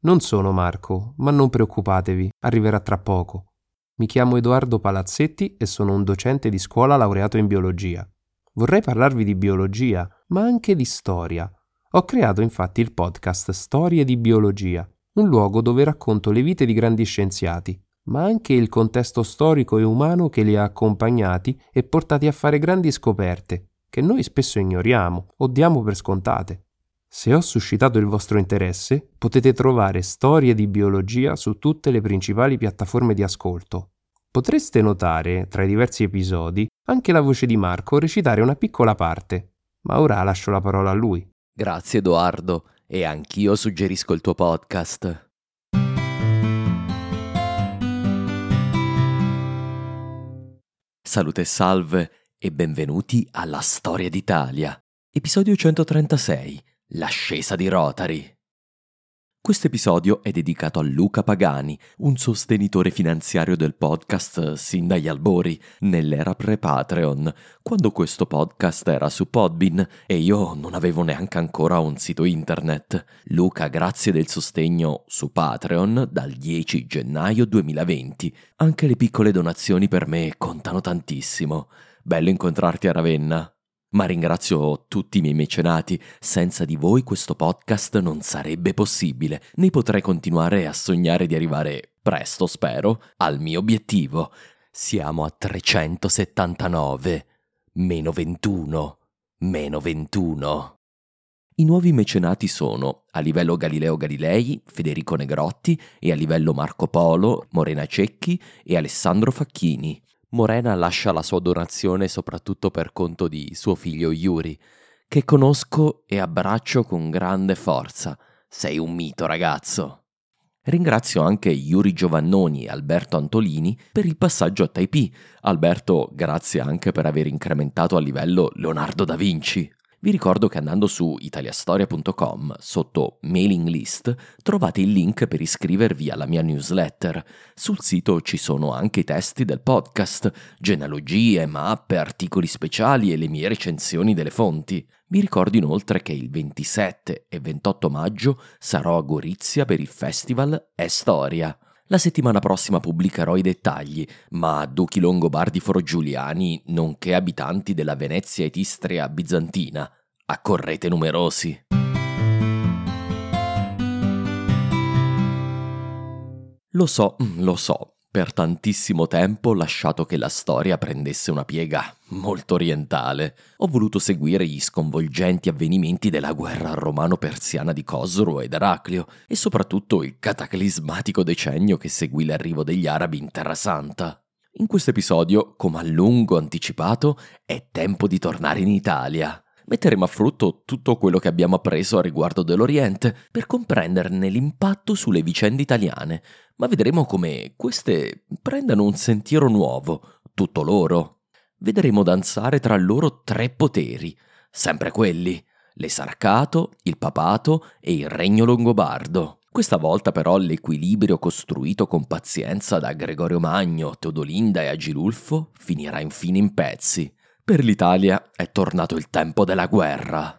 Non sono Marco, ma non preoccupatevi, arriverà tra poco. Mi chiamo Edoardo Palazzetti e sono un docente di scuola laureato in biologia. Vorrei parlarvi di biologia, ma anche di storia. Ho creato infatti il podcast Storie di biologia, un luogo dove racconto le vite di grandi scienziati, ma anche il contesto storico e umano che li ha accompagnati e portati a fare grandi scoperte, che noi spesso ignoriamo o diamo per scontate. Se ho suscitato il vostro interesse, potete trovare storie di biologia su tutte le principali piattaforme di ascolto. Potreste notare, tra i diversi episodi, anche la voce di Marco recitare una piccola parte, ma ora lascio la parola a lui. Grazie Edoardo, e anch'io suggerisco il tuo podcast. Salute e salve e benvenuti alla Storia d'Italia, episodio 136 L'ascesa di Rotary. Questo episodio è dedicato a Luca Pagani, un sostenitore finanziario del podcast sin dagli albori, nell'era pre-Patreon, quando questo podcast era su Podbean e io non avevo neanche ancora un sito internet. Luca, grazie del sostegno su Patreon dal 10 gennaio 2020. Anche le piccole donazioni per me contano tantissimo. Bello incontrarti a Ravenna. Ma ringrazio tutti i miei mecenati, senza di voi questo podcast non sarebbe possibile, né potrei continuare a sognare di arrivare, presto spero, al mio obiettivo. Siamo a 379, meno 21, meno 21. I nuovi mecenati sono, a livello Galileo Galilei, Federico Negrotti e a livello Marco Polo, Morena Cecchi e Alessandro Facchini. Morena lascia la sua donazione soprattutto per conto di suo figlio Yuri, che conosco e abbraccio con grande forza. Sei un mito, ragazzo. Ringrazio anche Yuri Giovannoni e Alberto Antolini per il passaggio a Taipei. Alberto, grazie anche per aver incrementato a livello Leonardo da Vinci. Vi ricordo che andando su italiastoria.com sotto mailing list trovate il link per iscrivervi alla mia newsletter. Sul sito ci sono anche i testi del podcast, genealogie, mappe, articoli speciali e le mie recensioni delle fonti. Vi ricordo inoltre che il 27 e 28 maggio sarò a Gorizia per il festival È Storia. La settimana prossima pubblicherò i dettagli, ma duchi longobardi forogiuliani, nonché abitanti della Venezia et Istria bizantina, accorrete numerosi. Lo so, lo so, per tantissimo tempo lasciato che la storia prendesse una piega molto orientale. Ho voluto seguire gli sconvolgenti avvenimenti della guerra romano-persiana di Cosro ed Eraclio e soprattutto il cataclismatico decennio che seguì l'arrivo degli arabi in Terra Santa. In questo episodio, come a lungo anticipato, è tempo di tornare in Italia metteremo a frutto tutto quello che abbiamo appreso a riguardo dell'Oriente per comprenderne l'impatto sulle vicende italiane, ma vedremo come queste prendano un sentiero nuovo, tutto loro. Vedremo danzare tra loro tre poteri, sempre quelli, l'esarcato, il papato e il regno longobardo. Questa volta però l'equilibrio costruito con pazienza da Gregorio Magno, Teodolinda e Agilulfo finirà infine in pezzi. Per l'Italia è tornato il tempo della guerra.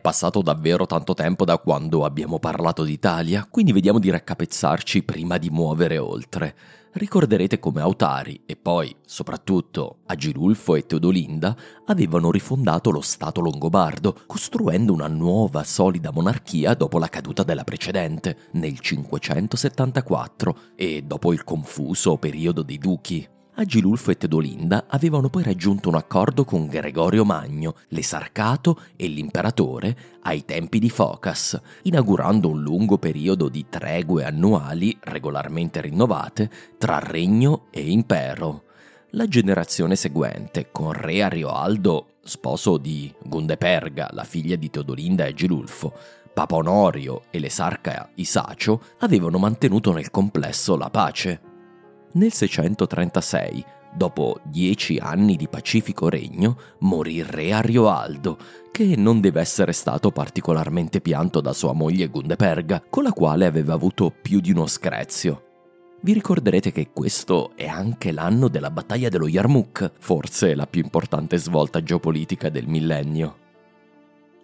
Passato davvero tanto tempo da quando abbiamo parlato d'Italia, quindi vediamo di raccapezzarci prima di muovere oltre. Ricorderete come Autari e poi, soprattutto, Agilulfo e Teodolinda avevano rifondato lo Stato longobardo, costruendo una nuova solida monarchia dopo la caduta della precedente, nel 574, e dopo il confuso periodo dei duchi. Agilulfo e Teodolinda avevano poi raggiunto un accordo con Gregorio Magno, l'esarcato e l'imperatore ai tempi di Focas, inaugurando un lungo periodo di tregue annuali regolarmente rinnovate tra regno e impero. La generazione seguente, con re Arioaldo, sposo di Gundeperga, la figlia di Teodolinda e Agilulfo, Papa Onorio e l'esarca Isacio, avevano mantenuto nel complesso la pace. Nel 636, dopo dieci anni di pacifico regno, morì il re Arioaldo, che non deve essere stato particolarmente pianto da sua moglie Gundeperga, con la quale aveva avuto più di uno screzio. Vi ricorderete che questo è anche l'anno della battaglia dello Yarmouk, forse la più importante svolta geopolitica del millennio.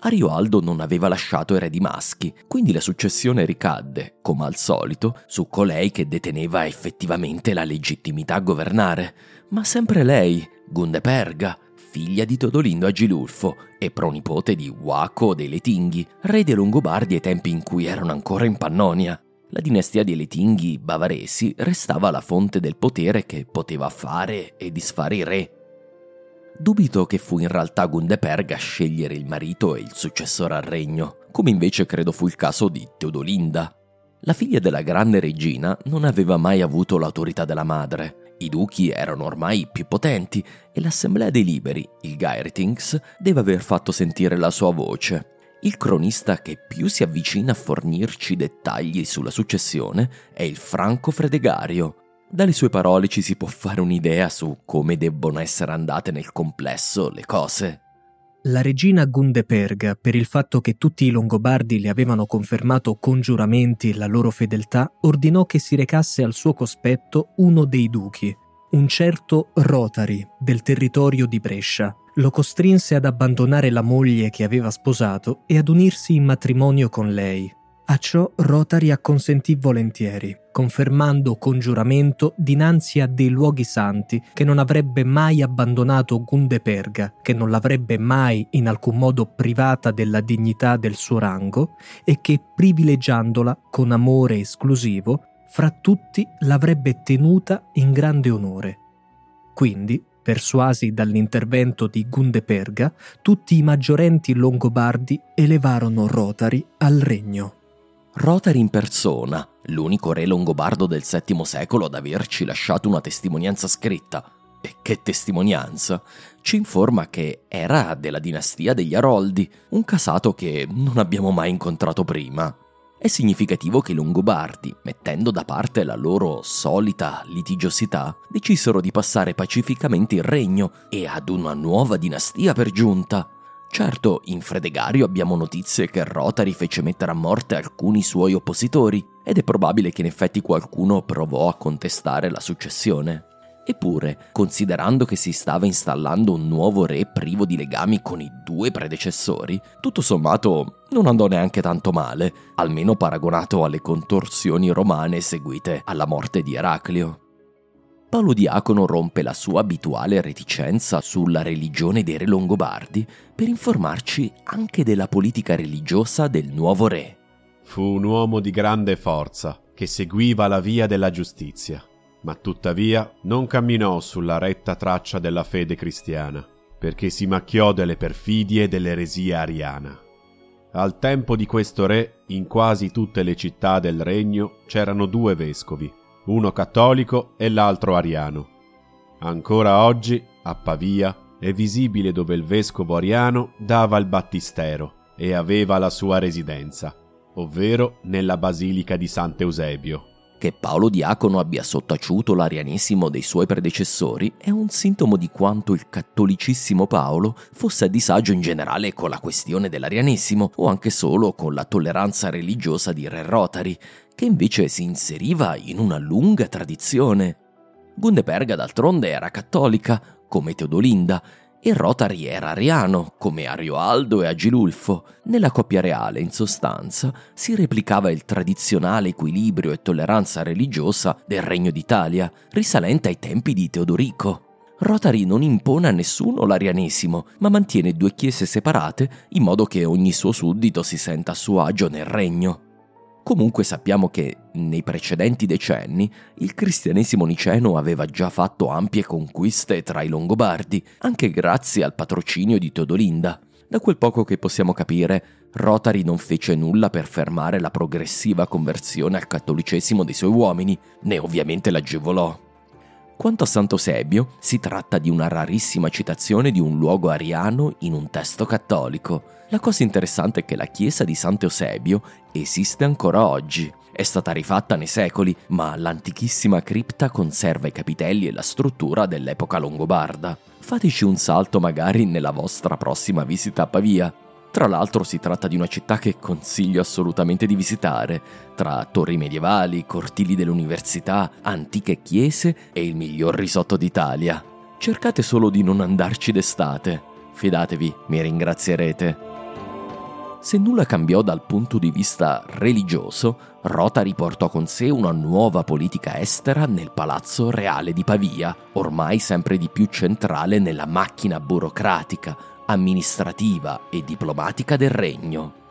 Arioaldo non aveva lasciato eredi maschi, quindi la successione ricadde, come al solito, su colei che deteneva effettivamente la legittimità a governare, ma sempre lei, Gundeperga, figlia di Todolindo Agilulfo e pronipote di Waco dei Letinghi, re dei Longobardi ai tempi in cui erano ancora in Pannonia. La dinastia dei Letinghi bavaresi restava la fonte del potere che poteva fare e disfare i re, Dubito che fu in realtà Gundeperga a scegliere il marito e il successore al regno, come invece credo fu il caso di Teodolinda. La figlia della grande regina non aveva mai avuto l'autorità della madre. I duchi erano ormai più potenti e l'Assemblea dei Liberi, il Gairtings, deve aver fatto sentire la sua voce. Il cronista che più si avvicina a fornirci dettagli sulla successione è il Franco Fredegario, dalle sue parole ci si può fare un'idea su come debbono essere andate nel complesso le cose. La regina Gundeperga, per il fatto che tutti i Longobardi le avevano confermato con giuramenti la loro fedeltà, ordinò che si recasse al suo cospetto uno dei duchi, un certo Rotari, del territorio di Brescia. Lo costrinse ad abbandonare la moglie che aveva sposato e ad unirsi in matrimonio con lei, a ciò Rotary acconsentì volentieri, confermando con giuramento dinanzi a dei luoghi santi che non avrebbe mai abbandonato Gundeperga, che non l'avrebbe mai in alcun modo privata della dignità del suo rango e che, privilegiandola con amore esclusivo, fra tutti l'avrebbe tenuta in grande onore. Quindi, persuasi dall'intervento di Gundeperga, tutti i maggiorenti longobardi elevarono Rotary al regno. Rotary in persona, l'unico re longobardo del VII secolo ad averci lasciato una testimonianza scritta, e che testimonianza, ci informa che era della dinastia degli Aroldi, un casato che non abbiamo mai incontrato prima. È significativo che i Longobardi, mettendo da parte la loro solita litigiosità, decisero di passare pacificamente il regno e ad una nuova dinastia per giunta, Certo, in Fredegario abbiamo notizie che Rotary fece mettere a morte alcuni suoi oppositori, ed è probabile che in effetti qualcuno provò a contestare la successione. Eppure, considerando che si stava installando un nuovo re privo di legami con i due predecessori, tutto sommato non andò neanche tanto male, almeno paragonato alle contorsioni romane seguite alla morte di Eraclio. Paolo Diacono rompe la sua abituale reticenza sulla religione dei re longobardi per informarci anche della politica religiosa del nuovo re. Fu un uomo di grande forza che seguiva la via della giustizia, ma tuttavia non camminò sulla retta traccia della fede cristiana, perché si macchiò delle perfidie dell'eresia ariana. Al tempo di questo re, in quasi tutte le città del regno c'erano due vescovi, uno cattolico e l'altro ariano. Ancora oggi, a Pavia, è visibile dove il vescovo ariano dava il battistero e aveva la sua residenza, ovvero nella basilica di Sant'Eusebio. Che Paolo Diacono abbia sottaciuto l'arianesimo dei suoi predecessori è un sintomo di quanto il cattolicissimo Paolo fosse a disagio in generale con la questione dell'arianesimo o anche solo con la tolleranza religiosa di Re Rotari, che invece si inseriva in una lunga tradizione. Gundeperga d'altronde era cattolica, come Teodolinda, e Rotari era ariano, come Arioaldo e Agilulfo. Nella coppia reale, in sostanza, si replicava il tradizionale equilibrio e tolleranza religiosa del Regno d'Italia, risalente ai tempi di Teodorico. Rotary non impone a nessuno l'arianesimo, ma mantiene due chiese separate in modo che ogni suo suddito si senta a suo agio nel regno. Comunque sappiamo che nei precedenti decenni il cristianesimo niceno aveva già fatto ampie conquiste tra i Longobardi, anche grazie al patrocinio di Teodolinda. Da quel poco che possiamo capire, Rotary non fece nulla per fermare la progressiva conversione al cattolicesimo dei suoi uomini, né ovviamente l'agevolò. Quanto a Santo Sebio, si tratta di una rarissima citazione di un luogo ariano in un testo cattolico. La cosa interessante è che la chiesa di Sant'Eusebio esiste ancora oggi. È stata rifatta nei secoli, ma l'antichissima cripta conserva i capitelli e la struttura dell'epoca longobarda. Fateci un salto magari nella vostra prossima visita a Pavia. Tra l'altro si tratta di una città che consiglio assolutamente di visitare, tra torri medievali, cortili dell'università, antiche chiese e il miglior risotto d'Italia. Cercate solo di non andarci d'estate. Fidatevi, mi ringrazierete. Se nulla cambiò dal punto di vista religioso, Rota riportò con sé una nuova politica estera nel Palazzo Reale di Pavia, ormai sempre di più centrale nella macchina burocratica, amministrativa e diplomatica del regno.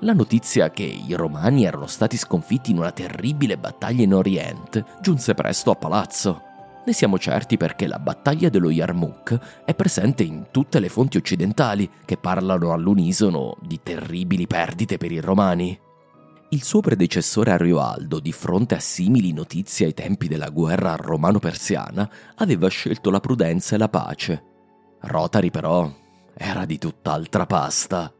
La notizia che i romani erano stati sconfitti in una terribile battaglia in Oriente giunse presto a palazzo. Ne siamo certi perché la battaglia dello Yarmouk è presente in tutte le fonti occidentali che parlano all'unisono di terribili perdite per i romani. Il suo predecessore Arioaldo, di fronte a simili notizie ai tempi della guerra romano-persiana, aveva scelto la prudenza e la pace. Rotari però era di tutt'altra pasta.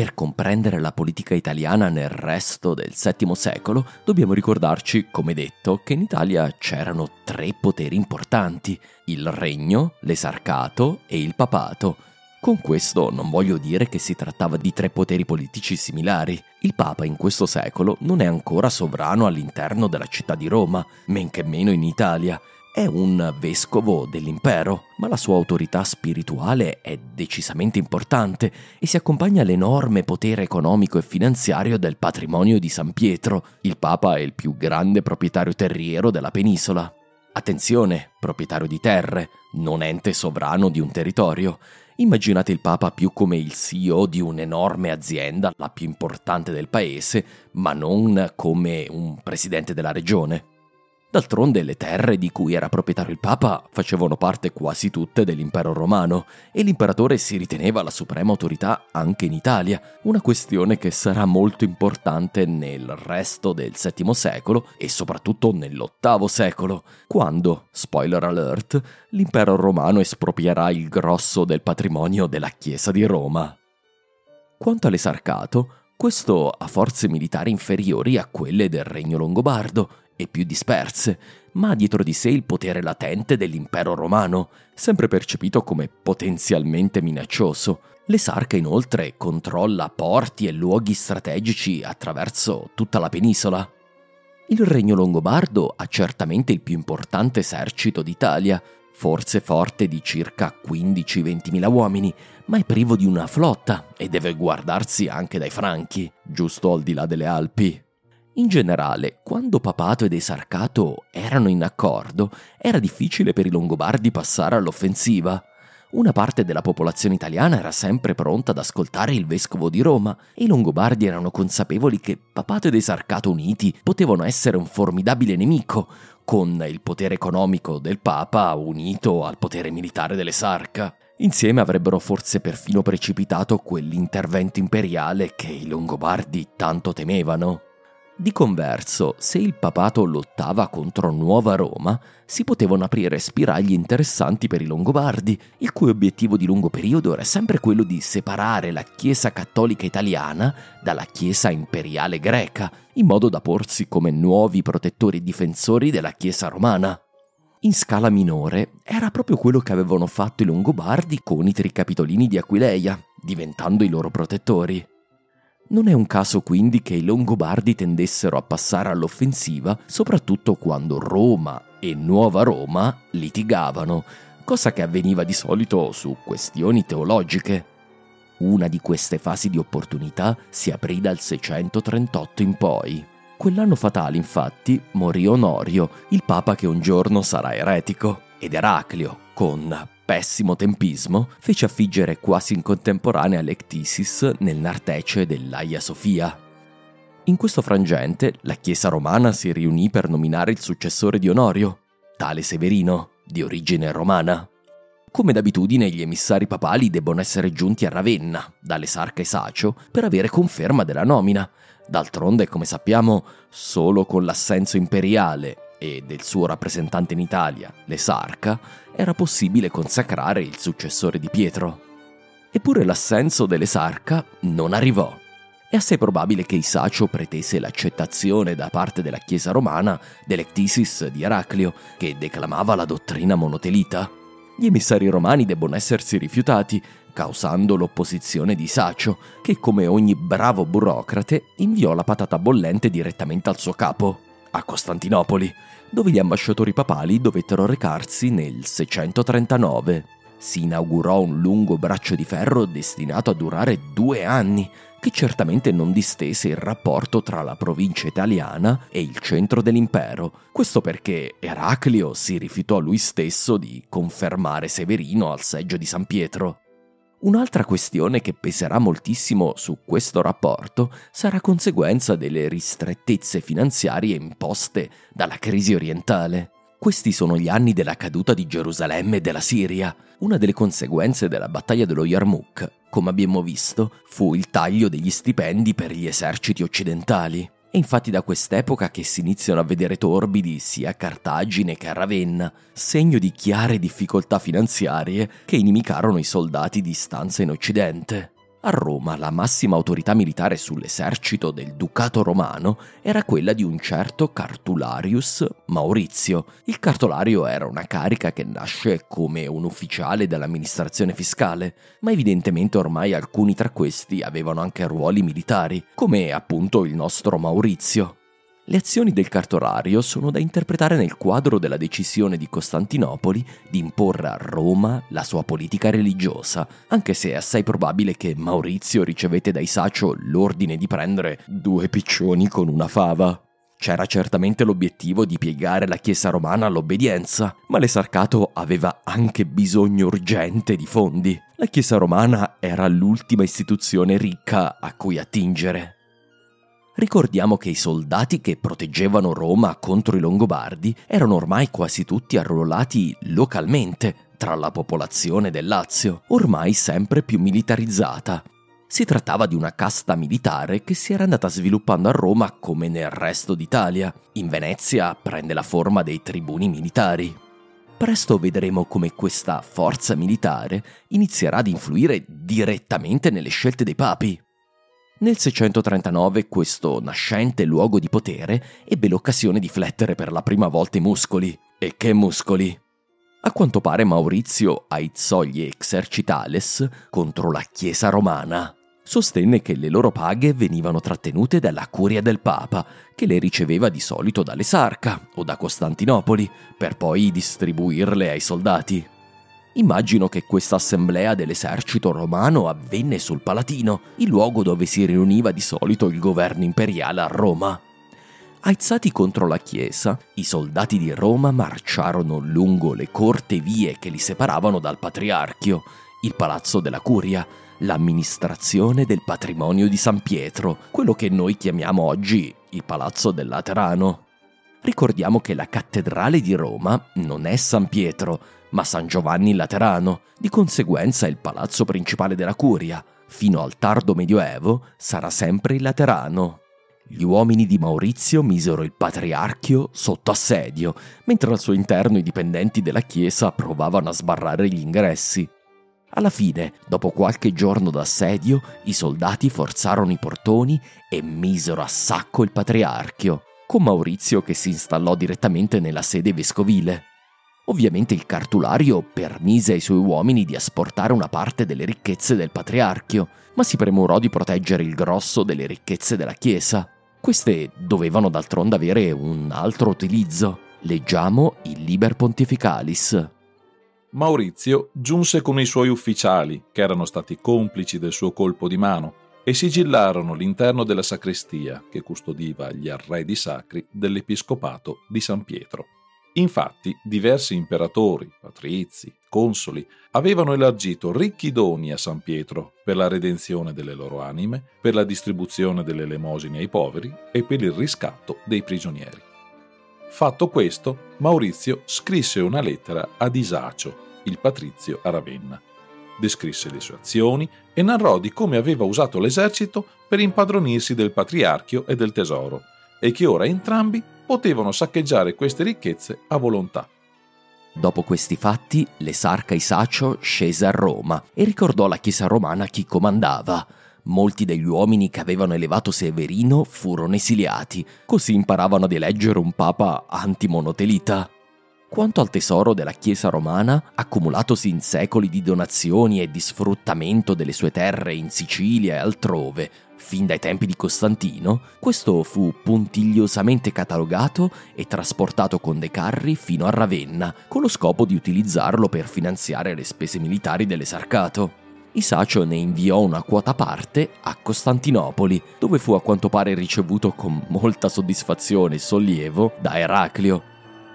Per comprendere la politica italiana nel resto del VII secolo dobbiamo ricordarci, come detto, che in Italia c'erano tre poteri importanti, il regno, l'esarcato e il papato. Con questo non voglio dire che si trattava di tre poteri politici similari. Il Papa in questo secolo non è ancora sovrano all'interno della città di Roma, men che meno in Italia, è un vescovo dell'impero, ma la sua autorità spirituale è decisamente importante e si accompagna all'enorme potere economico e finanziario del patrimonio di San Pietro. Il Papa è il più grande proprietario terriero della penisola. Attenzione, proprietario di terre, non ente sovrano di un territorio. Immaginate il Papa più come il CEO di un'enorme azienda, la più importante del paese, ma non come un presidente della regione. D'altronde le terre di cui era proprietario il Papa facevano parte quasi tutte dell'impero romano e l'imperatore si riteneva la suprema autorità anche in Italia, una questione che sarà molto importante nel resto del VII secolo e soprattutto nell'VIII secolo, quando, spoiler alert, l'impero romano espropierà il grosso del patrimonio della Chiesa di Roma. Quanto all'esarcato, questo ha forze militari inferiori a quelle del regno longobardo e più disperse, ma ha dietro di sé il potere latente dell'impero romano, sempre percepito come potenzialmente minaccioso. L'esarca inoltre controlla porti e luoghi strategici attraverso tutta la penisola. Il regno longobardo ha certamente il più importante esercito d'Italia, forse forte di circa 15-20 mila uomini, ma è privo di una flotta e deve guardarsi anche dai franchi, giusto al di là delle Alpi. In generale, quando Papato ed Esarcato erano in accordo, era difficile per i Longobardi passare all'offensiva. Una parte della popolazione italiana era sempre pronta ad ascoltare il vescovo di Roma e i Longobardi erano consapevoli che Papato ed Esarcato uniti potevano essere un formidabile nemico, con il potere economico del Papa unito al potere militare dell'Esarca. Insieme avrebbero forse perfino precipitato quell'intervento imperiale che i Longobardi tanto temevano. Di converso, se il papato lottava contro Nuova Roma, si potevano aprire spiragli interessanti per i Longobardi, il cui obiettivo di lungo periodo era sempre quello di separare la Chiesa cattolica italiana dalla Chiesa imperiale greca, in modo da porsi come nuovi protettori difensori della Chiesa romana. in scala minore era proprio quello che avevano fatto i Longobardi con i tricapitolini di Aquileia, diventando i loro protettori. Non è un caso quindi che i Longobardi tendessero a passare all'offensiva soprattutto quando Roma e Nuova Roma litigavano, cosa che avveniva di solito su questioni teologiche. Una di queste fasi di opportunità si aprì dal 638 in poi. Quell'anno fatale, infatti, morì Onorio, il papa che un giorno sarà eretico, ed Eraclio, con pessimo tempismo, fece affiggere quasi in contemporanea l'Ectisis nel nartece dell'Aia Sofia. In questo frangente, la Chiesa romana si riunì per nominare il successore di Onorio, tale Severino, di origine romana. Come d'abitudine, gli emissari papali debbono essere giunti a Ravenna, dall'esarca Esacio, per avere conferma della nomina, D'altronde, come sappiamo, solo con l'assenso imperiale e del suo rappresentante in Italia, l'esarca, era possibile consacrare il successore di Pietro. Eppure l'assenso dell'esarca non arrivò. È assai probabile che Isacio pretese l'accettazione da parte della Chiesa romana dell'ectisis di Eraclio, che declamava la dottrina monotelita. Gli emissari romani debbono essersi rifiutati causando l'opposizione di Sacio, che come ogni bravo burocrate inviò la patata bollente direttamente al suo capo, a Costantinopoli, dove gli ambasciatori papali dovettero recarsi nel 639. Si inaugurò un lungo braccio di ferro destinato a durare due anni, che certamente non distese il rapporto tra la provincia italiana e il centro dell'impero. Questo perché Eraclio si rifiutò lui stesso di confermare Severino al seggio di San Pietro. Un'altra questione che peserà moltissimo su questo rapporto sarà conseguenza delle ristrettezze finanziarie imposte dalla crisi orientale. Questi sono gli anni della caduta di Gerusalemme e della Siria. Una delle conseguenze della battaglia dello Yarmouk, come abbiamo visto, fu il taglio degli stipendi per gli eserciti occidentali. È infatti da quest'epoca che si iniziano a vedere torbidi sia a Cartagine che a Ravenna, segno di chiare difficoltà finanziarie che inimicarono i soldati di stanza in Occidente. A Roma la massima autorità militare sull'esercito del Ducato romano era quella di un certo Cartularius Maurizio. Il cartolario era una carica che nasce come un ufficiale dell'amministrazione fiscale, ma evidentemente ormai alcuni tra questi avevano anche ruoli militari, come appunto il nostro Maurizio. Le azioni del cartorario sono da interpretare nel quadro della decisione di Costantinopoli di imporre a Roma la sua politica religiosa, anche se è assai probabile che Maurizio ricevette da Isacio l'ordine di prendere due piccioni con una fava. C'era certamente l'obiettivo di piegare la Chiesa romana all'obbedienza, ma l'esarcato aveva anche bisogno urgente di fondi. La Chiesa romana era l'ultima istituzione ricca a cui attingere. Ricordiamo che i soldati che proteggevano Roma contro i Longobardi erano ormai quasi tutti arruolati localmente tra la popolazione del Lazio, ormai sempre più militarizzata. Si trattava di una casta militare che si era andata sviluppando a Roma come nel resto d'Italia. In Venezia prende la forma dei tribuni militari. Presto vedremo come questa forza militare inizierà ad influire direttamente nelle scelte dei papi. Nel 639 questo nascente luogo di potere ebbe l'occasione di flettere per la prima volta i muscoli. E che muscoli! A quanto pare Maurizio aizzò gli exercitales contro la Chiesa romana. Sostenne che le loro paghe venivano trattenute dalla curia del Papa, che le riceveva di solito dall'Esarca o da Costantinopoli, per poi distribuirle ai soldati. Immagino che questa assemblea dell'esercito romano avvenne sul Palatino, il luogo dove si riuniva di solito il governo imperiale a Roma. Aizzati contro la Chiesa, i soldati di Roma marciarono lungo le corte vie che li separavano dal Patriarchio, il palazzo della Curia, l'amministrazione del patrimonio di San Pietro, quello che noi chiamiamo oggi il Palazzo del Laterano. Ricordiamo che la cattedrale di Roma non è San Pietro, ma San Giovanni Laterano, di conseguenza il palazzo principale della curia, fino al tardo Medioevo, sarà sempre il Laterano. Gli uomini di Maurizio misero il patriarchio sotto assedio, mentre al suo interno i dipendenti della chiesa provavano a sbarrare gli ingressi. Alla fine, dopo qualche giorno d'assedio, i soldati forzarono i portoni e misero a sacco il patriarchio, con Maurizio che si installò direttamente nella sede vescovile. Ovviamente il cartulario permise ai suoi uomini di asportare una parte delle ricchezze del patriarchio, ma si premurò di proteggere il grosso delle ricchezze della Chiesa. Queste dovevano d'altronde avere un altro utilizzo. Leggiamo il Liber Pontificalis. Maurizio giunse con i suoi ufficiali, che erano stati complici del suo colpo di mano, e sigillarono l'interno della sacrestia che custodiva gli arredi sacri dell'episcopato di San Pietro. Infatti, diversi imperatori, patrizi, consoli avevano elargito ricchi doni a San Pietro per la redenzione delle loro anime, per la distribuzione delle elemosine ai poveri e per il riscatto dei prigionieri. Fatto questo, Maurizio scrisse una lettera ad Isacio, il patrizio a Ravenna. Descrisse le sue azioni e narrò di come aveva usato l'esercito per impadronirsi del patriarchio e del tesoro, e che ora entrambi potevano saccheggiare queste ricchezze a volontà. Dopo questi fatti, l'esarca Isacio scese a Roma e ricordò alla Chiesa romana chi comandava. Molti degli uomini che avevano elevato Severino furono esiliati, così imparavano ad eleggere un papa antimonotelita. Quanto al tesoro della Chiesa romana, accumulatosi in secoli di donazioni e di sfruttamento delle sue terre in Sicilia e altrove, fin dai tempi di Costantino, questo fu puntigliosamente catalogato e trasportato con dei carri fino a Ravenna, con lo scopo di utilizzarlo per finanziare le spese militari dell'esarcato. Isacio ne inviò una quota parte a Costantinopoli, dove fu a quanto pare ricevuto con molta soddisfazione e sollievo da Eraclio,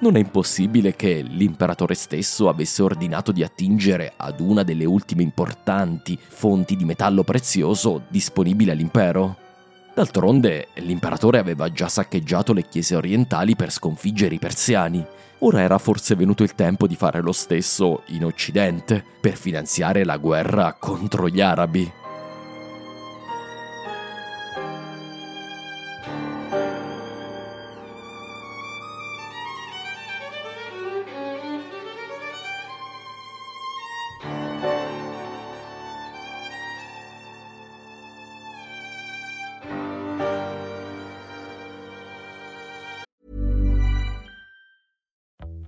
non è impossibile che l'imperatore stesso avesse ordinato di attingere ad una delle ultime importanti fonti di metallo prezioso disponibili all'impero. D'altronde, l'imperatore aveva già saccheggiato le chiese orientali per sconfiggere i persiani. Ora era forse venuto il tempo di fare lo stesso in Occidente, per finanziare la guerra contro gli arabi.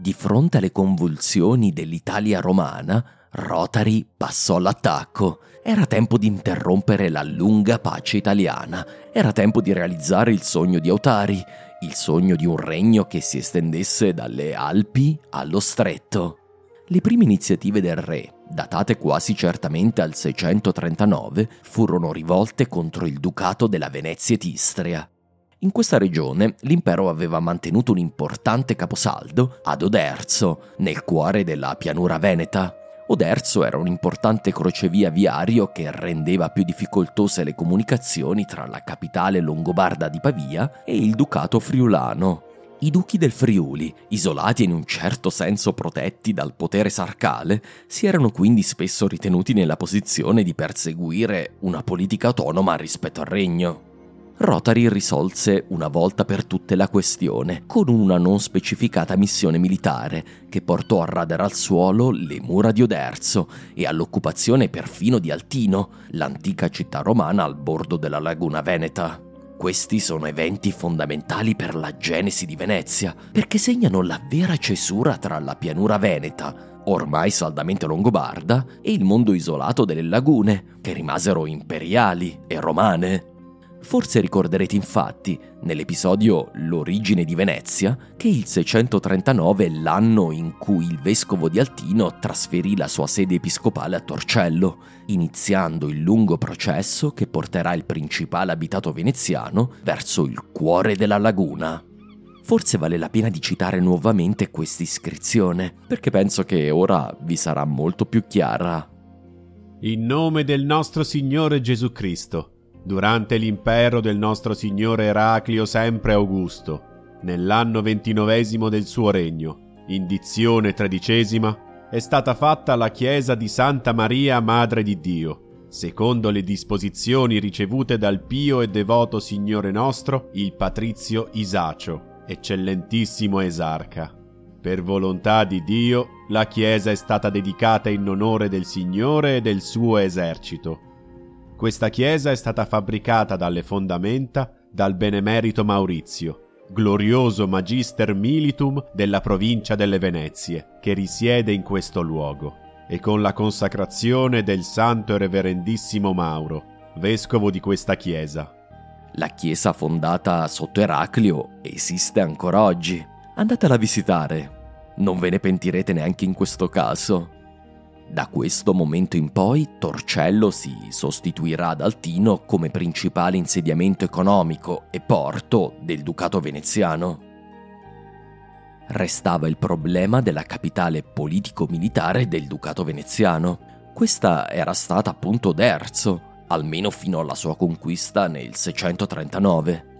Di fronte alle convulsioni dell'Italia romana, Rotary passò all'attacco. Era tempo di interrompere la lunga pace italiana. Era tempo di realizzare il sogno di Autari, il sogno di un regno che si estendesse dalle Alpi allo Stretto. Le prime iniziative del re, datate quasi certamente al 639, furono rivolte contro il ducato della Venezia ed Istria. In questa regione l'impero aveva mantenuto un importante caposaldo ad Oderzo, nel cuore della pianura veneta. Oderzo era un importante crocevia viario che rendeva più difficoltose le comunicazioni tra la capitale longobarda di Pavia e il ducato friulano. I duchi del Friuli, isolati e in un certo senso protetti dal potere sarcale, si erano quindi spesso ritenuti nella posizione di perseguire una politica autonoma rispetto al regno. Rotary risolse una volta per tutte la questione con una non specificata missione militare che portò a radere al suolo le mura di Oderzo e all'occupazione perfino di Altino, l'antica città romana al bordo della laguna veneta. Questi sono eventi fondamentali per la genesi di Venezia, perché segnano la vera cesura tra la pianura veneta, ormai saldamente longobarda, e il mondo isolato delle lagune, che rimasero imperiali e romane. Forse ricorderete infatti, nell'episodio L'origine di Venezia, che il 639 è l'anno in cui il vescovo di Altino trasferì la sua sede episcopale a Torcello, iniziando il lungo processo che porterà il principale abitato veneziano verso il cuore della laguna. Forse vale la pena di citare nuovamente questa iscrizione, perché penso che ora vi sarà molto più chiara. In nome del nostro Signore Gesù Cristo, durante l'impero del nostro Signore Eraclio sempre Augusto, nell'anno ventinovesimo del suo regno, indizione tredicesima, è stata fatta la chiesa di Santa Maria Madre di Dio, secondo le disposizioni ricevute dal pio e devoto Signore nostro, il patrizio Isacio, eccellentissimo esarca. Per volontà di Dio, la chiesa è stata dedicata in onore del Signore e del suo esercito. Questa chiesa è stata fabbricata dalle fondamenta dal benemerito Maurizio, glorioso magister militum della provincia delle Venezie, che risiede in questo luogo, e con la consacrazione del santo e reverendissimo Mauro, vescovo di questa chiesa, la chiesa fondata sotto Eraclio esiste ancora oggi. Andatela a visitare. Non ve ne pentirete neanche in questo caso. Da questo momento in poi Torcello si sostituirà ad Altino come principale insediamento economico e porto del Ducato veneziano. Restava il problema della capitale politico-militare del Ducato veneziano. Questa era stata appunto Derzo, almeno fino alla sua conquista nel 639.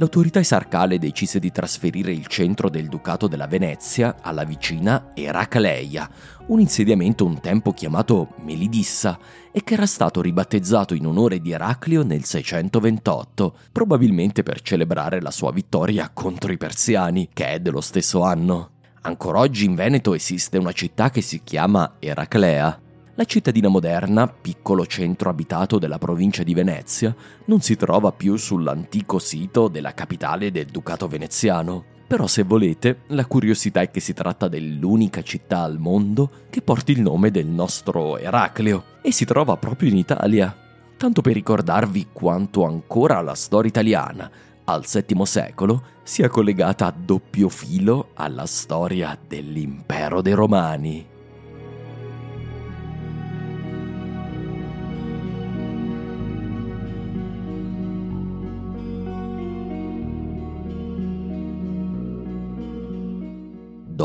L'autorità esarcale decise di trasferire il centro del Ducato della Venezia alla vicina Eracleia, un insediamento un tempo chiamato Melidissa e che era stato ribattezzato in onore di Eraclio nel 628, probabilmente per celebrare la sua vittoria contro i persiani, che è dello stesso anno. Ancora oggi in Veneto esiste una città che si chiama Eraclea, la cittadina moderna, piccolo centro abitato della provincia di Venezia, non si trova più sull'antico sito della capitale del Ducato veneziano. Però se volete, la curiosità è che si tratta dell'unica città al mondo che porti il nome del nostro Eracleo e si trova proprio in Italia. Tanto per ricordarvi quanto ancora la storia italiana, al VII secolo, sia collegata a doppio filo alla storia dell'impero dei Romani.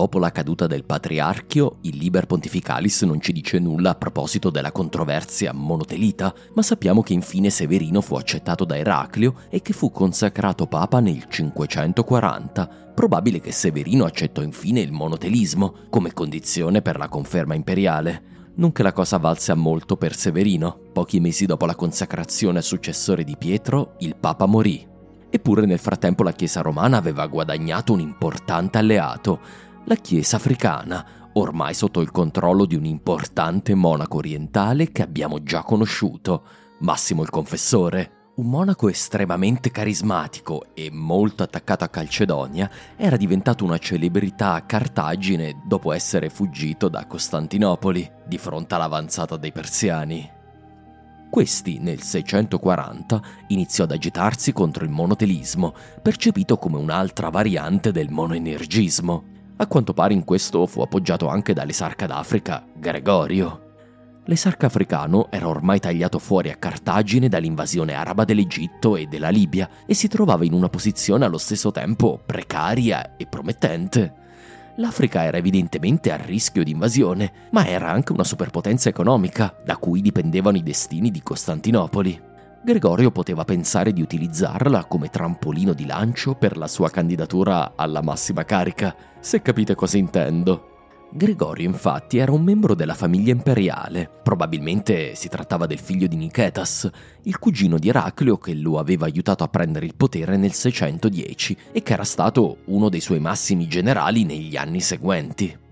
Dopo la caduta del patriarchio, il Liber Pontificalis non ci dice nulla a proposito della controversia monotelita, ma sappiamo che infine Severino fu accettato da Eraclio e che fu consacrato papa nel 540. Probabile che Severino accettò infine il monotelismo come condizione per la conferma imperiale. Non che la cosa valse a molto per Severino. Pochi mesi dopo la consacrazione a successore di Pietro, il papa morì. Eppure nel frattempo la Chiesa romana aveva guadagnato un importante alleato la Chiesa africana, ormai sotto il controllo di un importante monaco orientale che abbiamo già conosciuto, Massimo il Confessore. Un monaco estremamente carismatico e molto attaccato a Calcedonia, era diventato una celebrità a Cartagine dopo essere fuggito da Costantinopoli di fronte all'avanzata dei persiani. Questi, nel 640, iniziò ad agitarsi contro il monotelismo, percepito come un'altra variante del monoenergismo. A quanto pare in questo fu appoggiato anche dall'esarca d'Africa, Gregorio. L'esarca africano era ormai tagliato fuori a Cartagine dall'invasione araba dell'Egitto e della Libia e si trovava in una posizione allo stesso tempo precaria e promettente. L'Africa era evidentemente a rischio di invasione, ma era anche una superpotenza economica, da cui dipendevano i destini di Costantinopoli. Gregorio poteva pensare di utilizzarla come trampolino di lancio per la sua candidatura alla massima carica, se capite cosa intendo. Gregorio infatti era un membro della famiglia imperiale, probabilmente si trattava del figlio di Nicetas, il cugino di Eraclio che lo aveva aiutato a prendere il potere nel 610 e che era stato uno dei suoi massimi generali negli anni seguenti.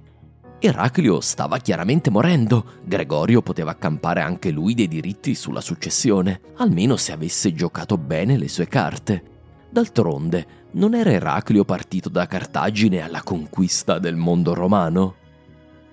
Eraclio stava chiaramente morendo. Gregorio poteva accampare anche lui dei diritti sulla successione, almeno se avesse giocato bene le sue carte. D'altronde, non era Eraclio partito da Cartagine alla conquista del mondo romano?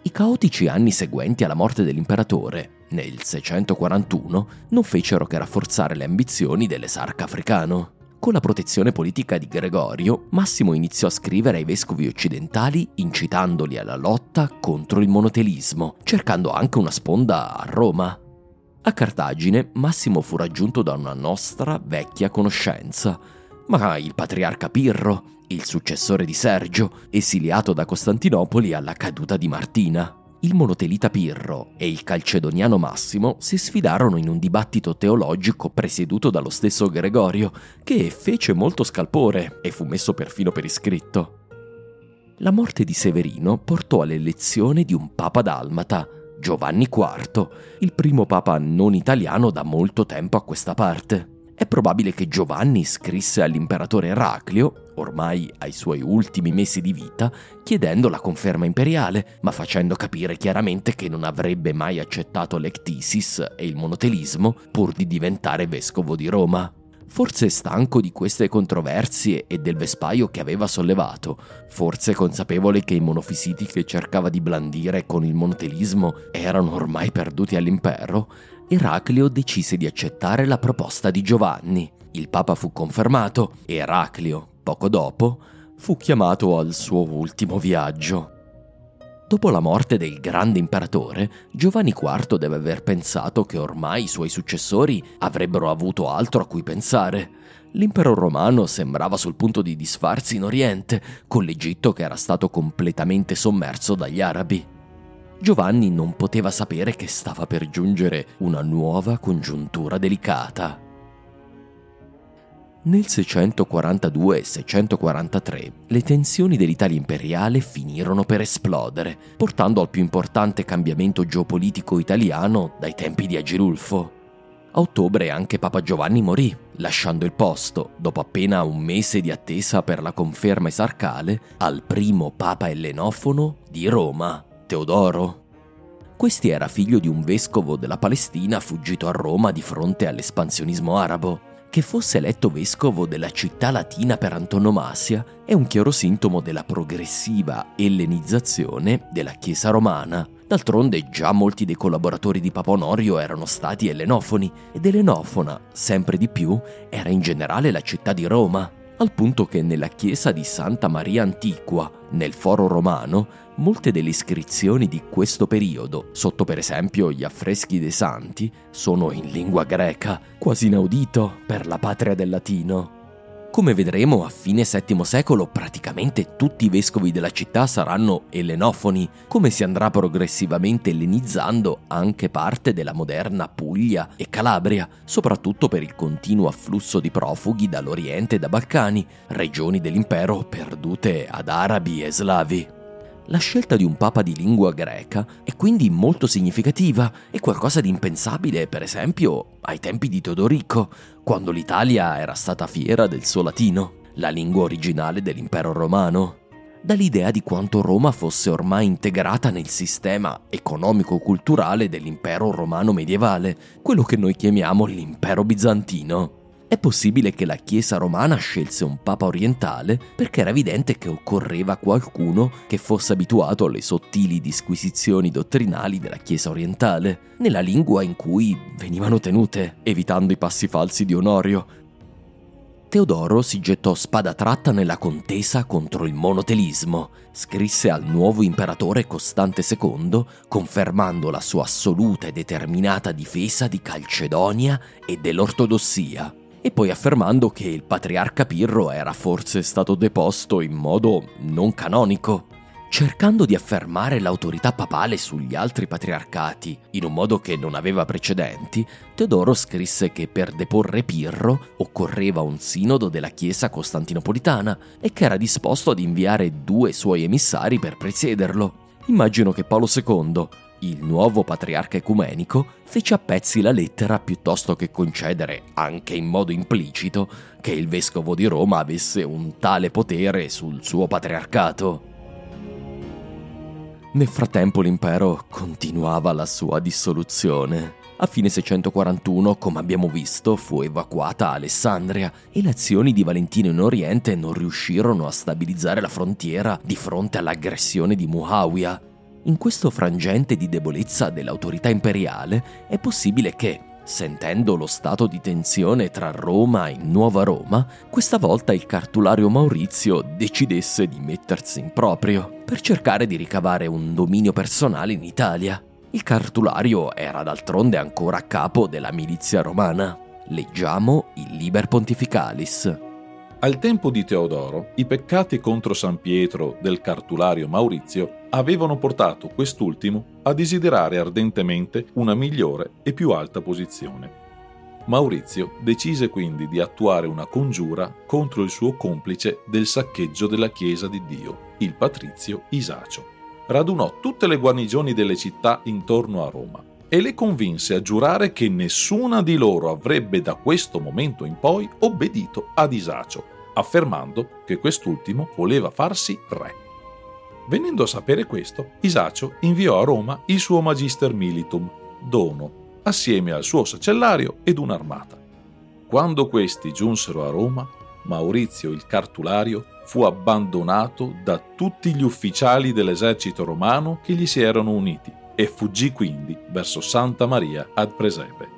I caotici anni seguenti alla morte dell'imperatore, nel 641, non fecero che rafforzare le ambizioni dell'esarca africano. Con la protezione politica di Gregorio, Massimo iniziò a scrivere ai vescovi occidentali incitandoli alla lotta contro il monotelismo, cercando anche una sponda a Roma. A Cartagine Massimo fu raggiunto da una nostra vecchia conoscenza, ma il patriarca Pirro, il successore di Sergio, esiliato da Costantinopoli alla caduta di Martina il monotelita Pirro e il calcedoniano Massimo si sfidarono in un dibattito teologico presieduto dallo stesso Gregorio, che fece molto scalpore e fu messo perfino per iscritto. La morte di Severino portò all'elezione di un papa dalmata, Giovanni IV, il primo papa non italiano da molto tempo a questa parte. È probabile che Giovanni scrisse all'imperatore Eraclio, ormai ai suoi ultimi mesi di vita, chiedendo la conferma imperiale, ma facendo capire chiaramente che non avrebbe mai accettato l'ectisis e il monotelismo pur di diventare vescovo di Roma. Forse stanco di queste controversie e del vespaio che aveva sollevato, forse consapevole che i monofisiti che cercava di blandire con il monotelismo erano ormai perduti all'impero, Eraclio decise di accettare la proposta di Giovanni. Il Papa fu confermato e Eraclio, poco dopo, fu chiamato al suo ultimo viaggio. Dopo la morte del grande imperatore, Giovanni IV deve aver pensato che ormai i suoi successori avrebbero avuto altro a cui pensare. L'impero romano sembrava sul punto di disfarsi in Oriente, con l'Egitto che era stato completamente sommerso dagli arabi. Giovanni non poteva sapere che stava per giungere una nuova congiuntura delicata. Nel 642 e 643 le tensioni dell'Italia imperiale finirono per esplodere, portando al più importante cambiamento geopolitico italiano dai tempi di Agirulfo. A ottobre anche Papa Giovanni morì, lasciando il posto, dopo appena un mese di attesa per la conferma esarcale, al primo Papa ellenofono di Roma, Teodoro. Questi era figlio di un vescovo della Palestina fuggito a Roma di fronte all'espansionismo arabo. Che fosse eletto vescovo della città latina per antonomasia è un chiaro sintomo della progressiva ellenizzazione della Chiesa romana. D'altronde già molti dei collaboratori di Papa Onorio erano stati ellenofoni ed ellenofona, sempre di più, era in generale la città di Roma al punto che nella chiesa di Santa Maria Antiqua, nel foro romano, molte delle iscrizioni di questo periodo, sotto per esempio gli affreschi dei santi, sono in lingua greca, quasi inaudito per la patria del latino. Come vedremo, a fine VII secolo praticamente tutti i vescovi della città saranno ellenofoni, come si andrà progressivamente ellenizzando anche parte della moderna Puglia e Calabria, soprattutto per il continuo afflusso di profughi dall'Oriente e da Balcani, regioni dell'impero perdute ad arabi e slavi. La scelta di un papa di lingua greca è quindi molto significativa e qualcosa di impensabile, per esempio, ai tempi di Teodorico, quando l'Italia era stata fiera del suo latino, la lingua originale dell'impero romano. Dall'idea di quanto Roma fosse ormai integrata nel sistema economico-culturale dell'impero romano medievale, quello che noi chiamiamo l'impero bizantino. È possibile che la Chiesa romana scelse un papa orientale perché era evidente che occorreva qualcuno che fosse abituato alle sottili disquisizioni dottrinali della Chiesa orientale, nella lingua in cui venivano tenute, evitando i passi falsi di Onorio. Teodoro si gettò spada tratta nella contesa contro il monotelismo, scrisse al nuovo imperatore Costante II confermando la sua assoluta e determinata difesa di Calcedonia e dell'ortodossia e poi affermando che il patriarca Pirro era forse stato deposto in modo non canonico, cercando di affermare l'autorità papale sugli altri patriarcati in un modo che non aveva precedenti, Teodoro scrisse che per deporre Pirro occorreva un sinodo della Chiesa costantinopolitana e che era disposto ad inviare due suoi emissari per presiederlo. Immagino che Paolo II, il nuovo patriarca ecumenico fece a pezzi la lettera piuttosto che concedere, anche in modo implicito, che il vescovo di Roma avesse un tale potere sul suo patriarcato. Nel frattempo l'impero continuava la sua dissoluzione. A fine 641, come abbiamo visto, fu evacuata Alessandria e le azioni di Valentino in Oriente non riuscirono a stabilizzare la frontiera di fronte all'aggressione di Muawiyah In questo frangente di debolezza dell'autorità imperiale è possibile che, sentendo lo stato di tensione tra Roma e Nuova Roma, questa volta il cartulario Maurizio decidesse di mettersi in proprio per cercare di ricavare un dominio personale in Italia. Il cartulario era d'altronde ancora a capo della milizia romana. Leggiamo il Liber Pontificalis. Al tempo di Teodoro, i peccati contro San Pietro del cartulario Maurizio avevano portato quest'ultimo a desiderare ardentemente una migliore e più alta posizione. Maurizio decise quindi di attuare una congiura contro il suo complice del saccheggio della Chiesa di Dio, il patrizio Isacio. Radunò tutte le guarnigioni delle città intorno a Roma e le convinse a giurare che nessuna di loro avrebbe da questo momento in poi obbedito ad Isacio, affermando che quest'ultimo voleva farsi re. Venendo a sapere questo, Isacio inviò a Roma il suo Magister Militum, Dono, assieme al suo sacellario ed un'armata. Quando questi giunsero a Roma, Maurizio il Cartulario fu abbandonato da tutti gli ufficiali dell'esercito romano che gli si erano uniti e fuggì quindi verso Santa Maria ad Presepe.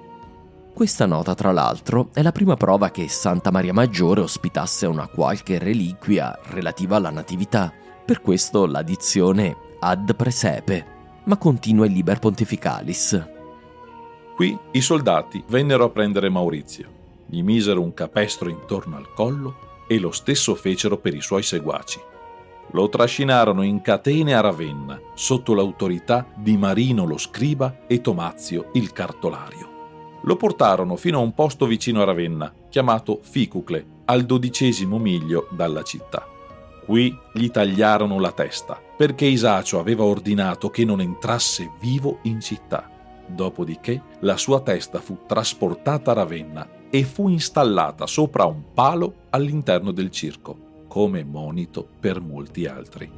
Questa nota, tra l'altro, è la prima prova che Santa Maria Maggiore ospitasse una qualche reliquia relativa alla Natività, per questo l'addizione ad Presepe, ma continua il Liber Pontificalis. Qui i soldati vennero a prendere Maurizio, gli misero un capestro intorno al collo e lo stesso fecero per i suoi seguaci lo trascinarono in catene a Ravenna, sotto l'autorità di Marino lo scriba e Tomazio il cartolario. Lo portarono fino a un posto vicino a Ravenna, chiamato Ficucle, al dodicesimo miglio dalla città. Qui gli tagliarono la testa, perché Isacio aveva ordinato che non entrasse vivo in città. Dopodiché la sua testa fu trasportata a Ravenna e fu installata sopra un palo all'interno del circo come monito per molti altri.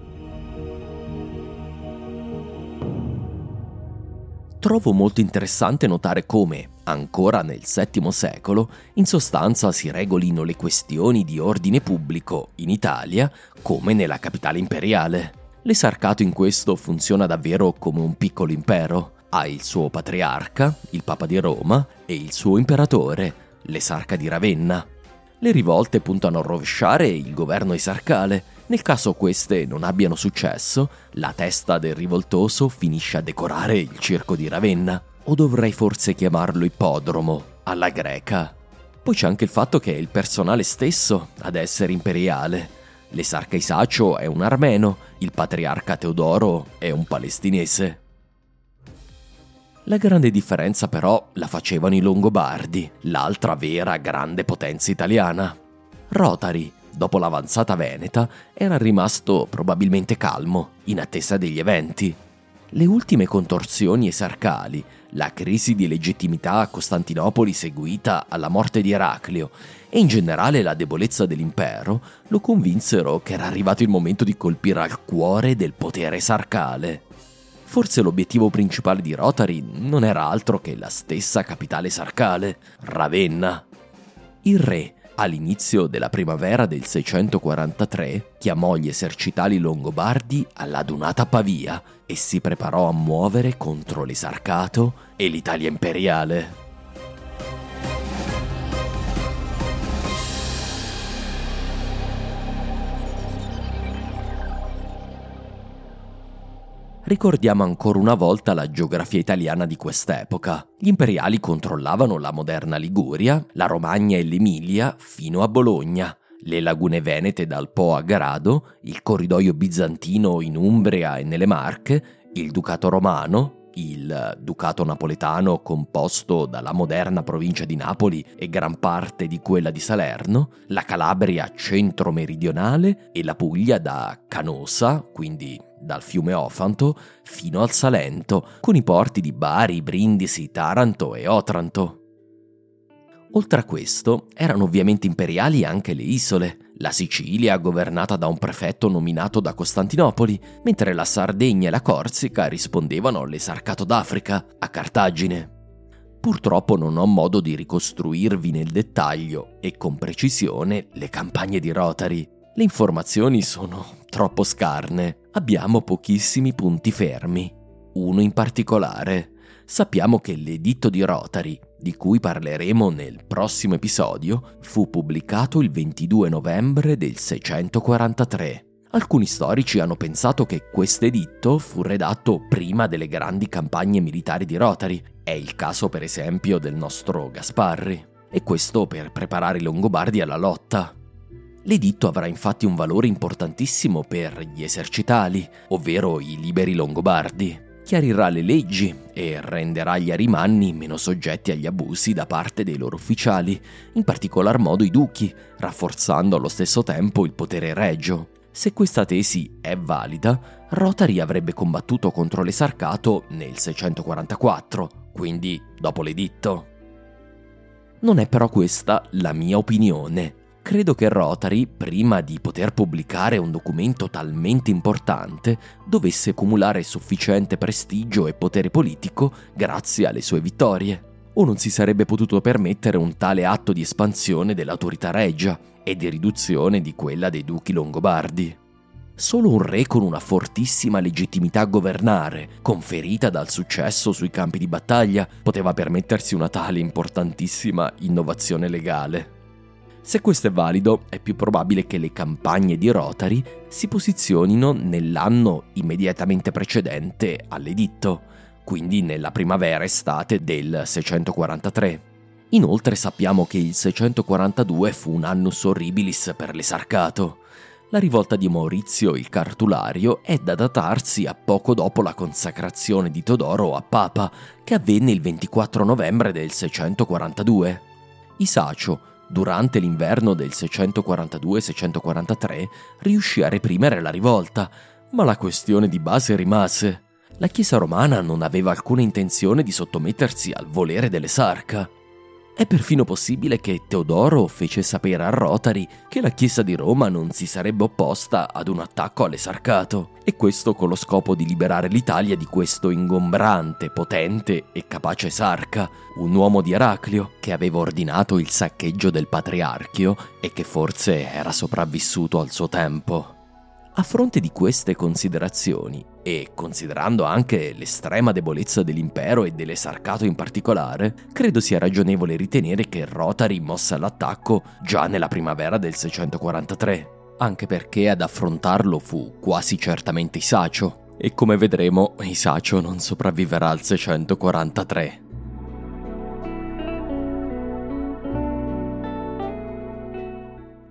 Trovo molto interessante notare come, ancora nel VII secolo, in sostanza si regolino le questioni di ordine pubblico in Italia come nella capitale imperiale. L'esarcato in questo funziona davvero come un piccolo impero. Ha il suo patriarca, il Papa di Roma, e il suo imperatore, l'esarca di Ravenna. Le rivolte puntano a rovesciare il governo esarcale. Nel caso queste non abbiano successo, la testa del rivoltoso finisce a decorare il circo di Ravenna, o dovrei forse chiamarlo ippodromo, alla greca. Poi c'è anche il fatto che è il personale stesso ad essere imperiale. L'esarca Isacio è un armeno, il patriarca Teodoro è un palestinese. La grande differenza però la facevano i Longobardi, l'altra vera grande potenza italiana. Rotari, dopo l'avanzata veneta, era rimasto probabilmente calmo, in attesa degli eventi. Le ultime contorsioni esarcali, la crisi di legittimità a Costantinopoli seguita alla morte di Eraclio e in generale la debolezza dell'impero lo convinsero che era arrivato il momento di colpire al cuore del potere esarcale. Forse l'obiettivo principale di Rotary non era altro che la stessa capitale sarcale, Ravenna. Il re, all'inizio della primavera del 643, chiamò gli esercitali longobardi all'adunata Pavia e si preparò a muovere contro l'esarcato e l'Italia imperiale. Ricordiamo ancora una volta la geografia italiana di quest'epoca. Gli imperiali controllavano la moderna Liguria, la Romagna e l'Emilia fino a Bologna, le lagune venete dal Po a Grado, il corridoio bizantino in Umbria e nelle Marche, il Ducato romano, il Ducato napoletano composto dalla moderna provincia di Napoli e gran parte di quella di Salerno, la Calabria centro-meridionale e la Puglia da Canosa, quindi dal fiume Ofanto fino al Salento, con i porti di Bari, Brindisi, Taranto e Otranto. Oltre a questo, erano ovviamente imperiali anche le isole, la Sicilia governata da un prefetto nominato da Costantinopoli, mentre la Sardegna e la Corsica rispondevano all'esarcato d'Africa, a Cartagine. Purtroppo non ho modo di ricostruirvi nel dettaglio e con precisione le campagne di Rotary. Le informazioni sono troppo scarne, abbiamo pochissimi punti fermi. Uno in particolare. Sappiamo che l'editto di Rotary, di cui parleremo nel prossimo episodio, fu pubblicato il 22 novembre del 643. Alcuni storici hanno pensato che questo editto fu redatto prima delle grandi campagne militari di Rotary. È il caso per esempio del nostro Gasparri. E questo per preparare i Longobardi alla lotta. L'editto avrà infatti un valore importantissimo per gli esercitali, ovvero i liberi Longobardi. Chiarirà le leggi e renderà gli arimanni meno soggetti agli abusi da parte dei loro ufficiali, in particolar modo i duchi, rafforzando allo stesso tempo il potere regio. Se questa tesi è valida, Rotary avrebbe combattuto contro l'esarcato nel 644, quindi dopo l'editto. Non è però questa la mia opinione. Credo che Rotary, prima di poter pubblicare un documento talmente importante, dovesse accumulare sufficiente prestigio e potere politico grazie alle sue vittorie. O non si sarebbe potuto permettere un tale atto di espansione dell'autorità regia, e di riduzione di quella dei duchi longobardi. Solo un re con una fortissima legittimità a governare, conferita dal successo sui campi di battaglia, poteva permettersi una tale importantissima innovazione legale. Se questo è valido, è più probabile che le campagne di Rotary si posizionino nell'anno immediatamente precedente all'editto, quindi nella primavera-estate del 643. Inoltre sappiamo che il 642 fu un annus horribilis per l'esarcato. La rivolta di Maurizio il Cartulario è da datarsi a poco dopo la consacrazione di Todoro a Papa, che avvenne il 24 novembre del 642. Isacio, durante l'inverno del 642-643, riuscì a reprimere la rivolta, ma la questione di base rimase. La Chiesa romana non aveva alcuna intenzione di sottomettersi al volere dell'esarca. È perfino possibile che Teodoro fece sapere a Rotary che la Chiesa di Roma non si sarebbe opposta ad un attacco all'esarcato, e questo con lo scopo di liberare l'Italia di questo ingombrante, potente e capace esarca, un uomo di Eraclio che aveva ordinato il saccheggio del patriarchio e che forse era sopravvissuto al suo tempo. A fronte di queste considerazioni, e considerando anche l'estrema debolezza dell'impero e dell'esarcato in particolare, credo sia ragionevole ritenere che Rotary mosse all'attacco già nella primavera del 643, anche perché ad affrontarlo fu quasi certamente Isacio, e come vedremo Isacio non sopravviverà al 643.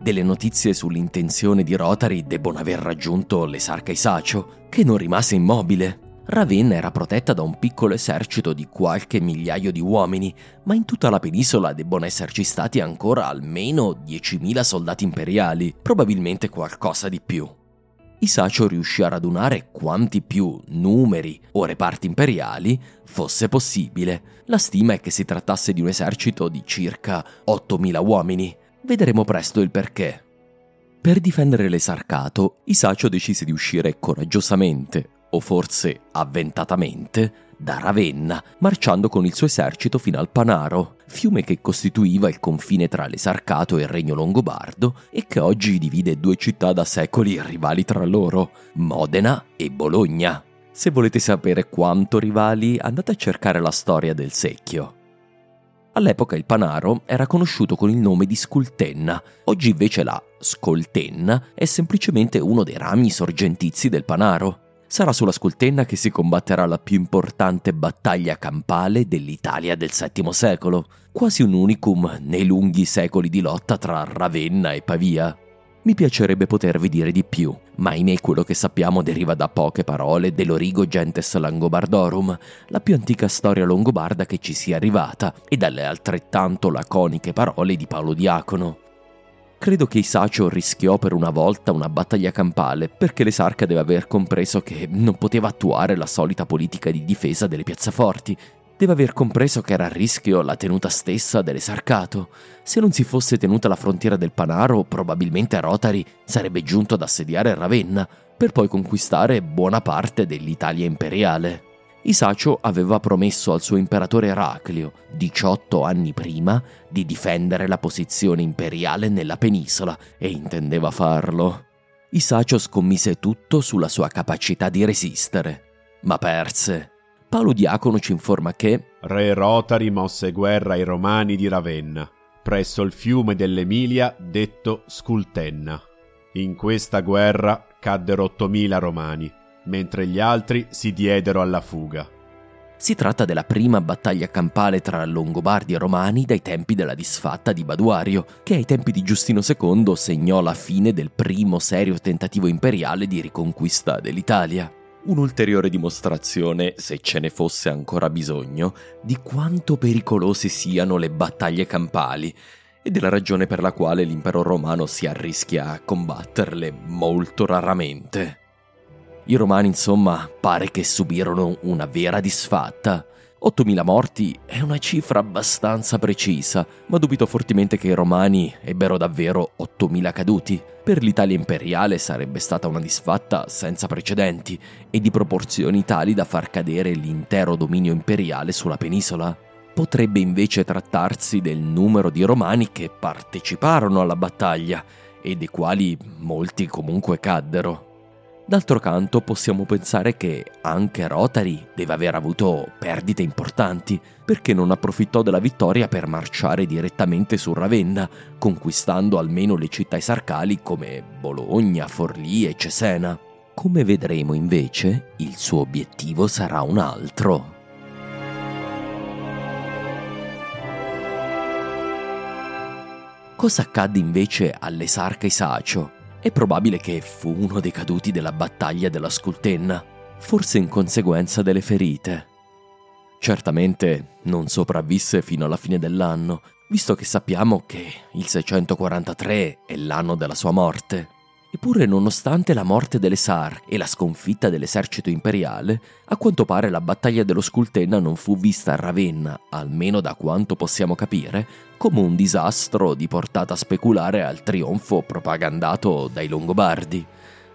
Delle notizie sull'intenzione di Rotary debbono aver raggiunto l'esarca Isacio, che non rimase immobile. Ravenna era protetta da un piccolo esercito di qualche migliaio di uomini, ma in tutta la penisola debbono esserci stati ancora almeno 10.000 soldati imperiali, probabilmente qualcosa di più. Isacio riuscì a radunare quanti più numeri o reparti imperiali fosse possibile. La stima è che si trattasse di un esercito di circa 8.000 uomini, Vedremo presto il perché. Per difendere l'esarcato, Isacio decise di uscire coraggiosamente, o forse avventatamente, da Ravenna, marciando con il suo esercito fino al Panaro, fiume che costituiva il confine tra l'esarcato e il regno longobardo e che oggi divide due città da secoli rivali tra loro, Modena e Bologna. Se volete sapere quanto rivali, andate a cercare la storia del secchio. All'epoca il Panaro era conosciuto con il nome di Scultenna, oggi invece la Scoltenna è semplicemente uno dei rami sorgentizi del Panaro. Sarà sulla Scoltenna che si combatterà la più importante battaglia campale dell'Italia del VII secolo, quasi un unicum nei lunghi secoli di lotta tra Ravenna e Pavia. Mi piacerebbe potervi dire di più, ma ahimè quello che sappiamo deriva da poche parole dell'Origo Gentes Langobardorum, la più antica storia longobarda che ci sia arrivata, e dalle altrettanto laconiche parole di Paolo Diacono. Credo che Isacio rischiò per una volta una battaglia campale perché l'esarca deve aver compreso che non poteva attuare la solita politica di difesa delle piazzaforti, deve aver compreso che era a rischio la tenuta stessa dell'esarcato. Se non si fosse tenuta la frontiera del Panaro, probabilmente Rotary sarebbe giunto ad assediare Ravenna, per poi conquistare buona parte dell'Italia imperiale. Isacio aveva promesso al suo imperatore Eraclio, 18 anni prima, di difendere la posizione imperiale nella penisola e intendeva farlo. Isacio scommise tutto sulla sua capacità di resistere, ma perse. Paolo Diacono ci informa che Re Rotari mosse guerra ai Romani di Ravenna, presso il fiume dell'Emilia detto Scultenna. In questa guerra caddero 8.000 Romani, mentre gli altri si diedero alla fuga. Si tratta della prima battaglia campale tra Longobardi e Romani dai tempi della disfatta di Baduario, che ai tempi di Giustino II segnò la fine del primo serio tentativo imperiale di riconquista dell'Italia. Un'ulteriore dimostrazione, se ce ne fosse ancora bisogno, di quanto pericolose siano le battaglie campali e della ragione per la quale l'impero romano si arrischia a combatterle molto raramente. I romani, insomma, pare che subirono una vera disfatta. 8.000 morti è una cifra abbastanza precisa, ma dubito fortemente che i romani ebbero davvero 8.000 caduti. Per l'Italia imperiale sarebbe stata una disfatta senza precedenti e di proporzioni tali da far cadere l'intero dominio imperiale sulla penisola. Potrebbe invece trattarsi del numero di romani che parteciparono alla battaglia e dei quali molti comunque caddero. D'altro canto possiamo pensare che anche Rotary deve aver avuto perdite importanti perché non approfittò della vittoria per marciare direttamente su Ravenna, conquistando almeno le città esarcali come Bologna, Forlì e Cesena. Come vedremo invece, il suo obiettivo sarà un altro. Cosa accadde invece all'esarca Isacio? È probabile che fu uno dei caduti della battaglia della Scultenna, forse in conseguenza delle ferite. Certamente non sopravvisse fino alla fine dell'anno, visto che sappiamo che il 643 è l'anno della sua morte. Eppure, nonostante la morte delle Sar e la sconfitta dell'esercito imperiale, a quanto pare la battaglia dello Scultenna non fu vista a Ravenna, almeno da quanto possiamo capire, come un disastro di portata speculare al trionfo propagandato dai Longobardi.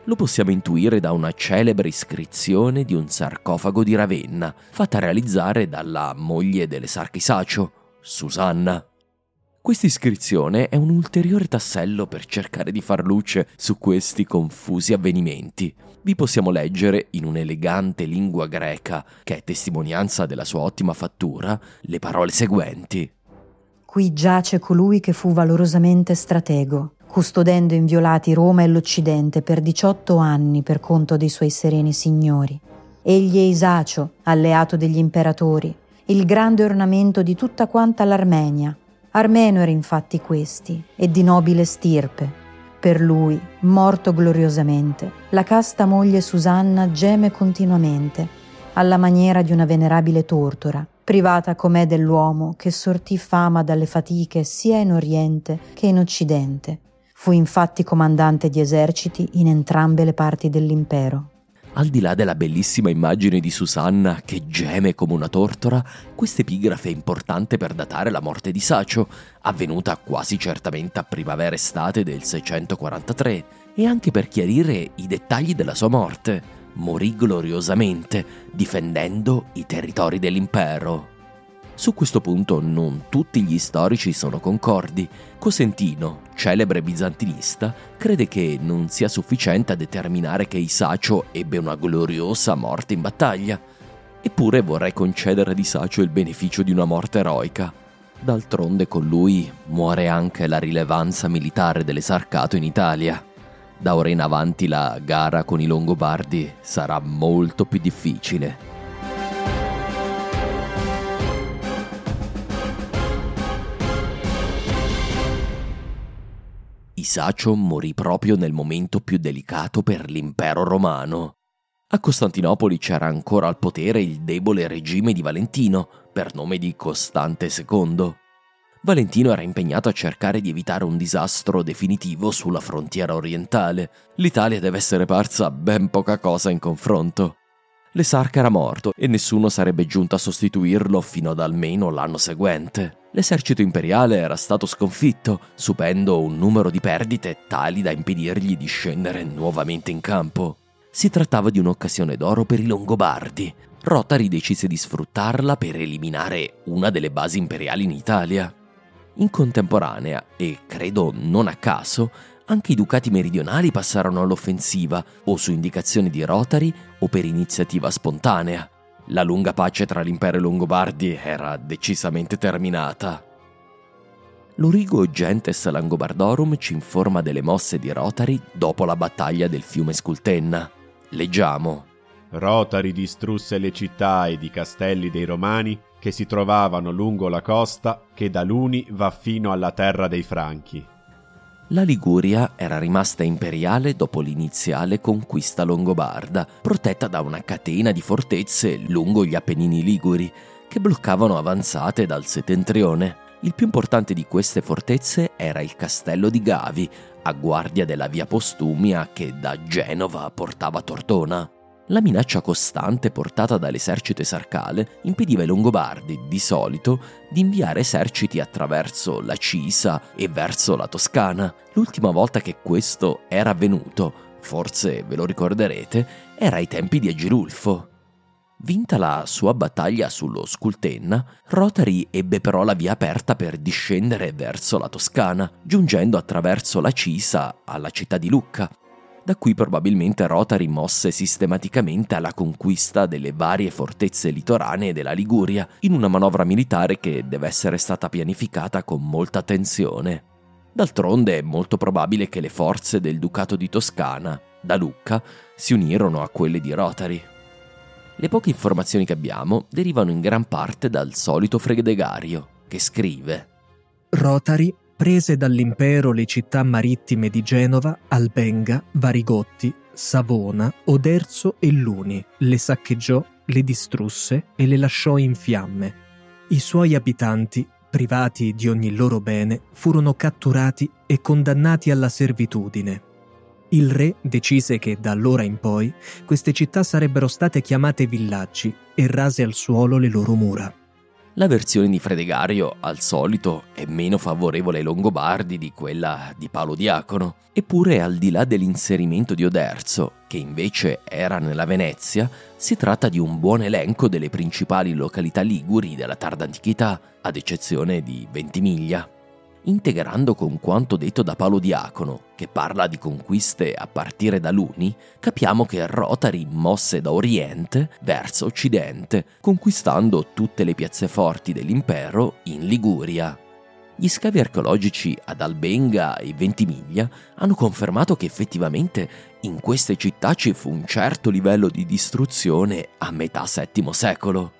Lo possiamo intuire da una celebre iscrizione di un sarcofago di Ravenna, fatta realizzare dalla moglie dell'esarca Isacio, Susanna. Questa iscrizione è un ulteriore tassello per cercare di far luce su questi confusi avvenimenti. Vi possiamo leggere, in un'elegante lingua greca, che è testimonianza della sua ottima fattura, le parole seguenti. Qui giace colui che fu valorosamente stratego, custodendo inviolati Roma e l'Occidente per 18 anni per conto dei suoi sereni signori. Egli è Isacio, alleato degli imperatori, il grande ornamento di tutta quanta l'Armenia, Armeno era infatti questi, e di nobile stirpe. Per lui, morto gloriosamente, la casta moglie Susanna geme continuamente, alla maniera di una venerabile tortora, privata com'è dell'uomo che sortì fama dalle fatiche sia in Oriente che in Occidente. Fu infatti comandante di eserciti in entrambe le parti dell'impero. Al di là della bellissima immagine di Susanna che geme come una tortora, questa epigrafe è importante per datare la morte di Sacio, avvenuta quasi certamente a primavera-estate del 643, e anche per chiarire i dettagli della sua morte. Morì gloriosamente, difendendo i territori dell'impero. Su questo punto non tutti gli storici sono concordi. Cosentino, celebre bizantinista, crede che non sia sufficiente a determinare che Isacio ebbe una gloriosa morte in battaglia. Eppure vorrei concedere ad Isacio il beneficio di una morte eroica. D'altronde con lui muore anche la rilevanza militare dell'esarcato in Italia. Da ora in avanti la gara con i Longobardi sarà molto più difficile. Isacio morì proprio nel momento più delicato per l'impero romano. A Costantinopoli c'era ancora al potere il debole regime di Valentino, per nome di Costante II. Valentino era impegnato a cercare di evitare un disastro definitivo sulla frontiera orientale. L'Italia deve essere parsa ben poca cosa in confronto. L'esarca era morto e nessuno sarebbe giunto a sostituirlo fino ad almeno l'anno seguente. L'esercito imperiale era stato sconfitto, subendo un numero di perdite tali da impedirgli di scendere nuovamente in campo. Si trattava di un'occasione d'oro per i Longobardi. Rotari decise di sfruttarla per eliminare una delle basi imperiali in Italia. In contemporanea, e credo non a caso, anche i ducati meridionali passarono all'offensiva, o su indicazione di Rotary o per iniziativa spontanea. La lunga pace tra l'impero e i Longobardi era decisamente terminata. L'Origo Gentes Langobardorum ci informa delle mosse di Rotary dopo la battaglia del fiume Scultenna. Leggiamo. Rotary distrusse le città ed i castelli dei Romani che si trovavano lungo la costa che da Luni va fino alla terra dei Franchi. La Liguria era rimasta imperiale dopo l'iniziale conquista longobarda, protetta da una catena di fortezze lungo gli Appennini liguri, che bloccavano avanzate dal settentrione. Il più importante di queste fortezze era il castello di Gavi, a guardia della via Postumia che da Genova portava Tortona. La minaccia costante portata dall'esercito esarcale impediva ai Longobardi, di solito, di inviare eserciti attraverso la Cisa e verso la Toscana. L'ultima volta che questo era avvenuto, forse ve lo ricorderete, era ai tempi di Agirulfo. Vinta la sua battaglia sullo Scultenna, Rotary ebbe però la via aperta per discendere verso la Toscana, giungendo attraverso la Cisa alla città di Lucca, da cui probabilmente Rotary mosse sistematicamente alla conquista delle varie fortezze litoranee della Liguria, in una manovra militare che deve essere stata pianificata con molta attenzione. D'altronde è molto probabile che le forze del Ducato di Toscana, da Lucca, si unirono a quelle di Rotary. Le poche informazioni che abbiamo derivano in gran parte dal solito Fredegario, che scrive Rotary prese dall'impero le città marittime di Genova, Albenga, Varigotti, Savona, Oderzo e Luni, le saccheggiò, le distrusse e le lasciò in fiamme. I suoi abitanti, privati di ogni loro bene, furono catturati e condannati alla servitudine. Il re decise che da allora in poi queste città sarebbero state chiamate villaggi e rase al suolo le loro mura. La versione di Fredegario, al solito, è meno favorevole ai Longobardi di quella di Paolo Diacono, eppure al di là dell'inserimento di Oderzo, che invece era nella Venezia, si tratta di un buon elenco delle principali località liguri della tarda antichità, ad eccezione di Ventimiglia integrando con quanto detto da Paolo Diacono, che parla di conquiste a partire da Luni, capiamo che Rotary mosse da Oriente verso Occidente, conquistando tutte le piazze forti dell'impero in Liguria. Gli scavi archeologici ad Albenga e Ventimiglia hanno confermato che effettivamente in queste città ci fu un certo livello di distruzione a metà VII secolo.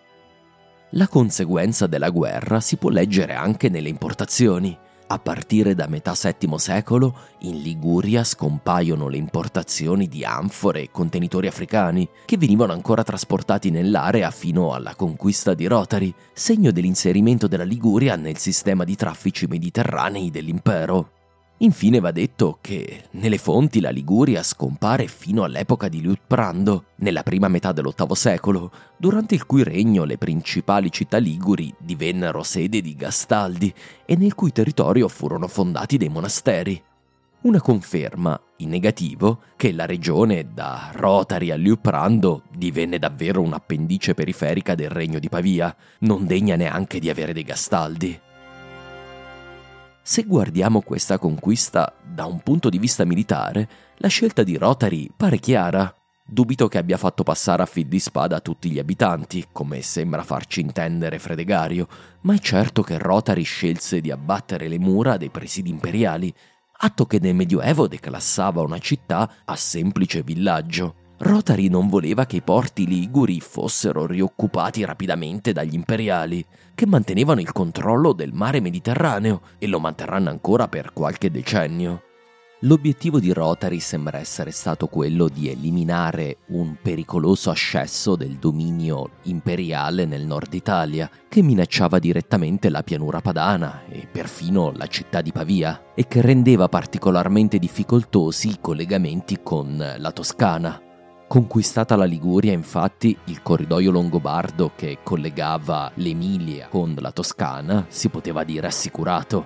La conseguenza della guerra si può leggere anche nelle importazioni. A partire da metà VII secolo in Liguria scompaiono le importazioni di anfore e contenitori africani che venivano ancora trasportati nell'area fino alla conquista di Rotary, segno dell'inserimento della Liguria nel sistema di traffici mediterranei dell'impero. Infine va detto che nelle fonti la Liguria scompare fino all'epoca di Liutprando, nella prima metà dell'VIII secolo, durante il cui regno le principali città liguri divennero sede di Gastaldi e nel cui territorio furono fondati dei monasteri. Una conferma, in negativo, che la regione da Rotari a Liuprando divenne davvero un'appendice periferica del regno di Pavia, non degna neanche di avere dei Gastaldi. Se guardiamo questa conquista da un punto di vista militare, la scelta di Rotary pare chiara. Dubito che abbia fatto passare a fil di spada tutti gli abitanti, come sembra farci intendere Fredegario, ma è certo che Rotary scelse di abbattere le mura dei presidi imperiali, atto che nel Medioevo declassava una città a semplice villaggio. Rotary non voleva che i porti liguri fossero rioccupati rapidamente dagli imperiali, che mantenevano il controllo del mare Mediterraneo e lo manterranno ancora per qualche decennio. L'obiettivo di Rotary sembra essere stato quello di eliminare un pericoloso ascesso del dominio imperiale nel nord Italia, che minacciava direttamente la pianura padana e perfino la città di Pavia, e che rendeva particolarmente difficoltosi i collegamenti con la Toscana. Conquistata la Liguria, infatti, il corridoio longobardo che collegava l'Emilia con la Toscana si poteva dire assicurato.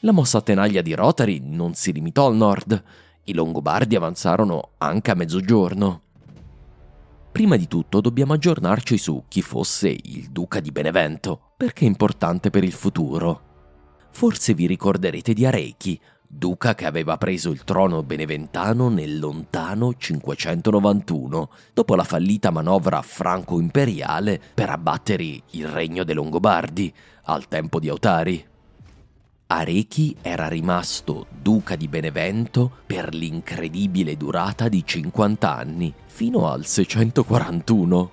La mossa a tenaglia di Rotary non si limitò al nord, i Longobardi avanzarono anche a mezzogiorno. Prima di tutto dobbiamo aggiornarci su chi fosse il duca di Benevento, perché è importante per il futuro. Forse vi ricorderete di Arechi, duca che aveva preso il trono beneventano nel lontano 591, dopo la fallita manovra franco-imperiale per abbattere il regno dei Longobardi al tempo di Autari. Arechi era rimasto duca di Benevento per l'incredibile durata di 50 anni, fino al 641.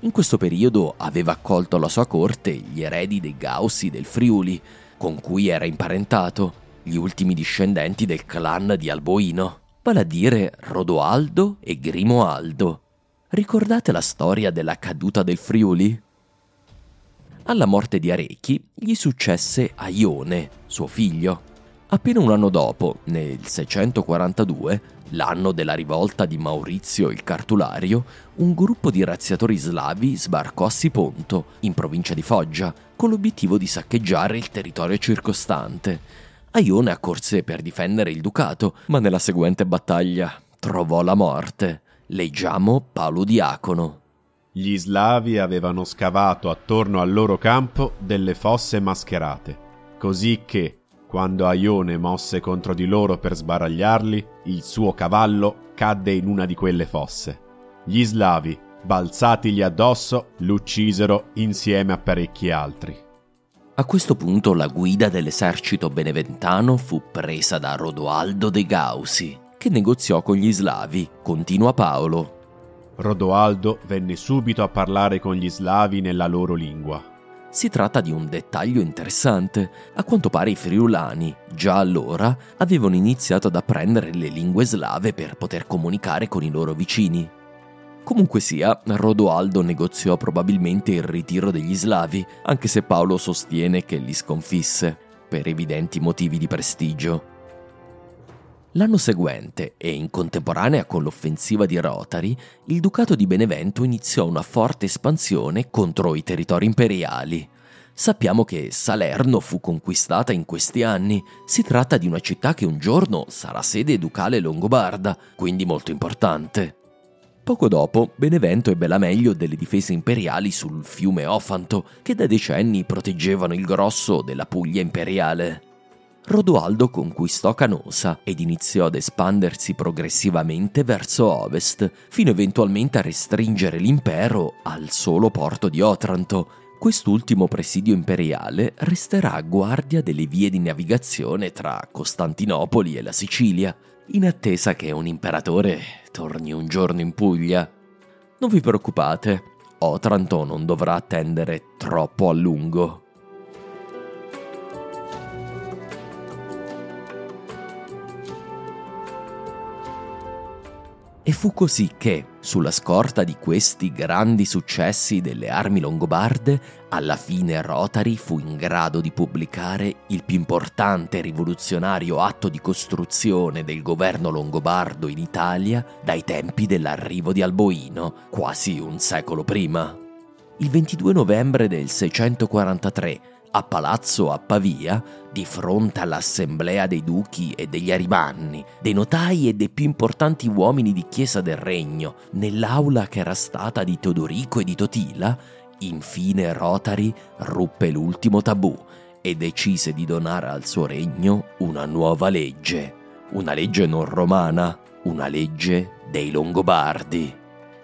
In questo periodo aveva accolto alla sua corte gli eredi dei Gaussi del Friuli, con cui era imparentato, gli ultimi discendenti del clan di Alboino, vale a dire Rodoaldo e Grimoaldo. Ricordate la storia della caduta del Friuli? Alla morte di Arechi gli successe Aione, suo figlio. Appena un anno dopo, nel 642, l'anno della rivolta di Maurizio il Cartulario, un gruppo di razziatori slavi sbarcò a Siponto, in provincia di Foggia, con l'obiettivo di saccheggiare il territorio circostante. Aione accorse per difendere il ducato, ma nella seguente battaglia trovò la morte. Leggiamo Paolo Diacono. Gli slavi avevano scavato attorno al loro campo delle fosse mascherate, così che, quando Aione mosse contro di loro per sbaragliarli, il suo cavallo cadde in una di quelle fosse. Gli slavi, balzatigli addosso, l'uccisero insieme a parecchi altri. A questo punto la guida dell'esercito beneventano fu presa da Rodoaldo de Gausi, che negoziò con gli slavi, continua Paolo, Rodoaldo venne subito a parlare con gli slavi nella loro lingua. Si tratta di un dettaglio interessante. A quanto pare i friulani, già allora, avevano iniziato ad apprendere le lingue slave per poter comunicare con i loro vicini. Comunque sia, Rodoaldo negoziò probabilmente il ritiro degli slavi, anche se Paolo sostiene che li sconfisse, per evidenti motivi di prestigio. L'anno seguente, e in contemporanea con l'offensiva di Rotari, il Ducato di Benevento iniziò una forte espansione contro i territori imperiali. Sappiamo che Salerno fu conquistata in questi anni. Si tratta di una città che un giorno sarà sede ducale longobarda, quindi molto importante. Poco dopo, Benevento ebbe la meglio delle difese imperiali sul fiume Ofanto, che da decenni proteggevano il grosso della Puglia imperiale. Rodoaldo conquistò Canosa ed iniziò ad espandersi progressivamente verso ovest, fino eventualmente a restringere l'impero al solo porto di Otranto. Quest'ultimo presidio imperiale resterà a guardia delle vie di navigazione tra Costantinopoli e la Sicilia, in attesa che un imperatore torni un giorno in Puglia. Non vi preoccupate, Otranto non dovrà attendere troppo a lungo. E fu così che, sulla scorta di questi grandi successi delle armi longobarde, alla fine Rotary fu in grado di pubblicare il più importante e rivoluzionario atto di costruzione del governo longobardo in Italia dai tempi dell'arrivo di Alboino, quasi un secolo prima. Il 22 novembre del 643, a palazzo a Pavia, di fronte all'assemblea dei duchi e degli arimanni, dei notai e dei più importanti uomini di chiesa del regno, nell'aula che era stata di Teodorico e di Totila, infine Rotari ruppe l'ultimo tabù e decise di donare al suo regno una nuova legge, una legge non romana, una legge dei Longobardi.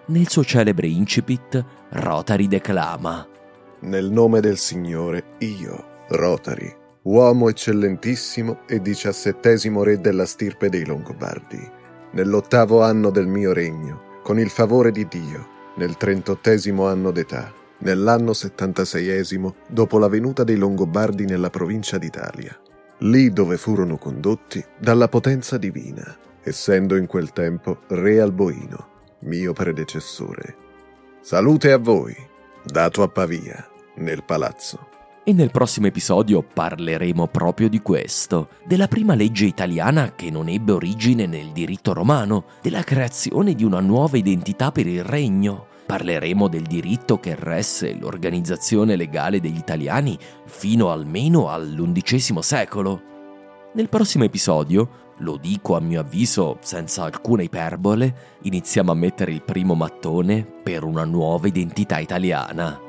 Nel suo celebre incipit, Rotari declama nel nome del Signore, io, Rotary, uomo eccellentissimo e diciassettesimo re della stirpe dei Longobardi, nell'ottavo anno del mio regno, con il favore di Dio, nel trentottesimo anno d'età, nell'anno settantaseiesimo dopo la venuta dei Longobardi nella provincia d'Italia, lì dove furono condotti dalla potenza divina, essendo in quel tempo re Alboino, mio predecessore. Salute a voi! Dato a Pavia, nel palazzo. E nel prossimo episodio parleremo proprio di questo, della prima legge italiana che non ebbe origine nel diritto romano, della creazione di una nuova identità per il regno. Parleremo del diritto che resse l'organizzazione legale degli italiani fino almeno all'undicesimo secolo. Nel prossimo episodio lo dico a mio avviso senza alcuna iperbole, iniziamo a mettere il primo mattone per una nuova identità italiana.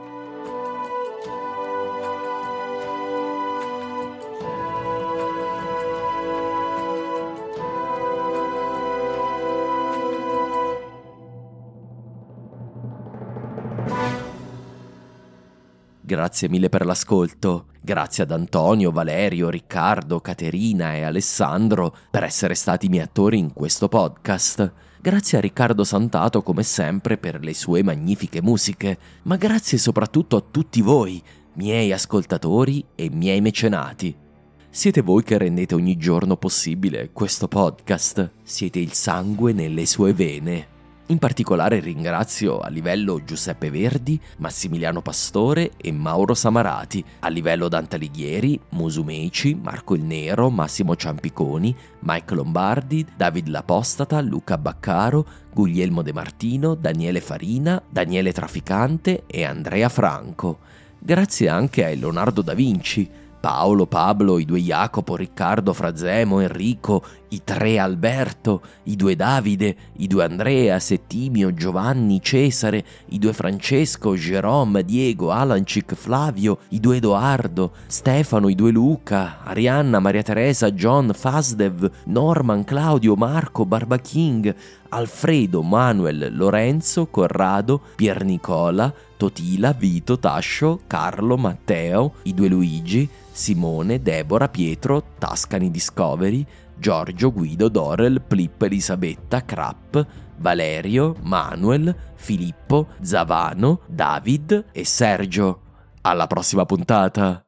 Grazie mille per l'ascolto. Grazie ad Antonio, Valerio, Riccardo, Caterina e Alessandro per essere stati miei attori in questo podcast. Grazie a Riccardo Santato come sempre per le sue magnifiche musiche, ma grazie soprattutto a tutti voi, miei ascoltatori e miei mecenati. Siete voi che rendete ogni giorno possibile questo podcast, siete il sangue nelle sue vene. In particolare ringrazio a livello Giuseppe Verdi, Massimiliano Pastore e Mauro Samarati, a livello Dante Alighieri, Musumeci, Marco il Nero, Massimo Ciampiconi, Mike Lombardi, David L'Apostata, Luca Baccaro, Guglielmo De Martino, Daniele Farina, Daniele Traficante e Andrea Franco. Grazie anche a Leonardo da Vinci, Paolo, Pablo, i due Jacopo, Riccardo, Frazemo, Enrico, i tre Alberto, i due Davide, i due Andrea, Settimio, Giovanni, Cesare, i due Francesco, Jerome, Diego, Alancic, Flavio, i due Edoardo, Stefano, i due Luca, Arianna, Maria Teresa, John, Fasdev, Norman, Claudio, Marco, Barba King, Alfredo, Manuel, Lorenzo, Corrado, Pier Nicola, Totila, Vito, Tascio, Carlo, Matteo, i due Luigi, Simone, Deborah, Pietro, Tascani Discovery, Giorgio, Guido, Dorel, Plip, Elisabetta, Krapp, Valerio, Manuel, Filippo, Zavano, David e Sergio. Alla prossima puntata!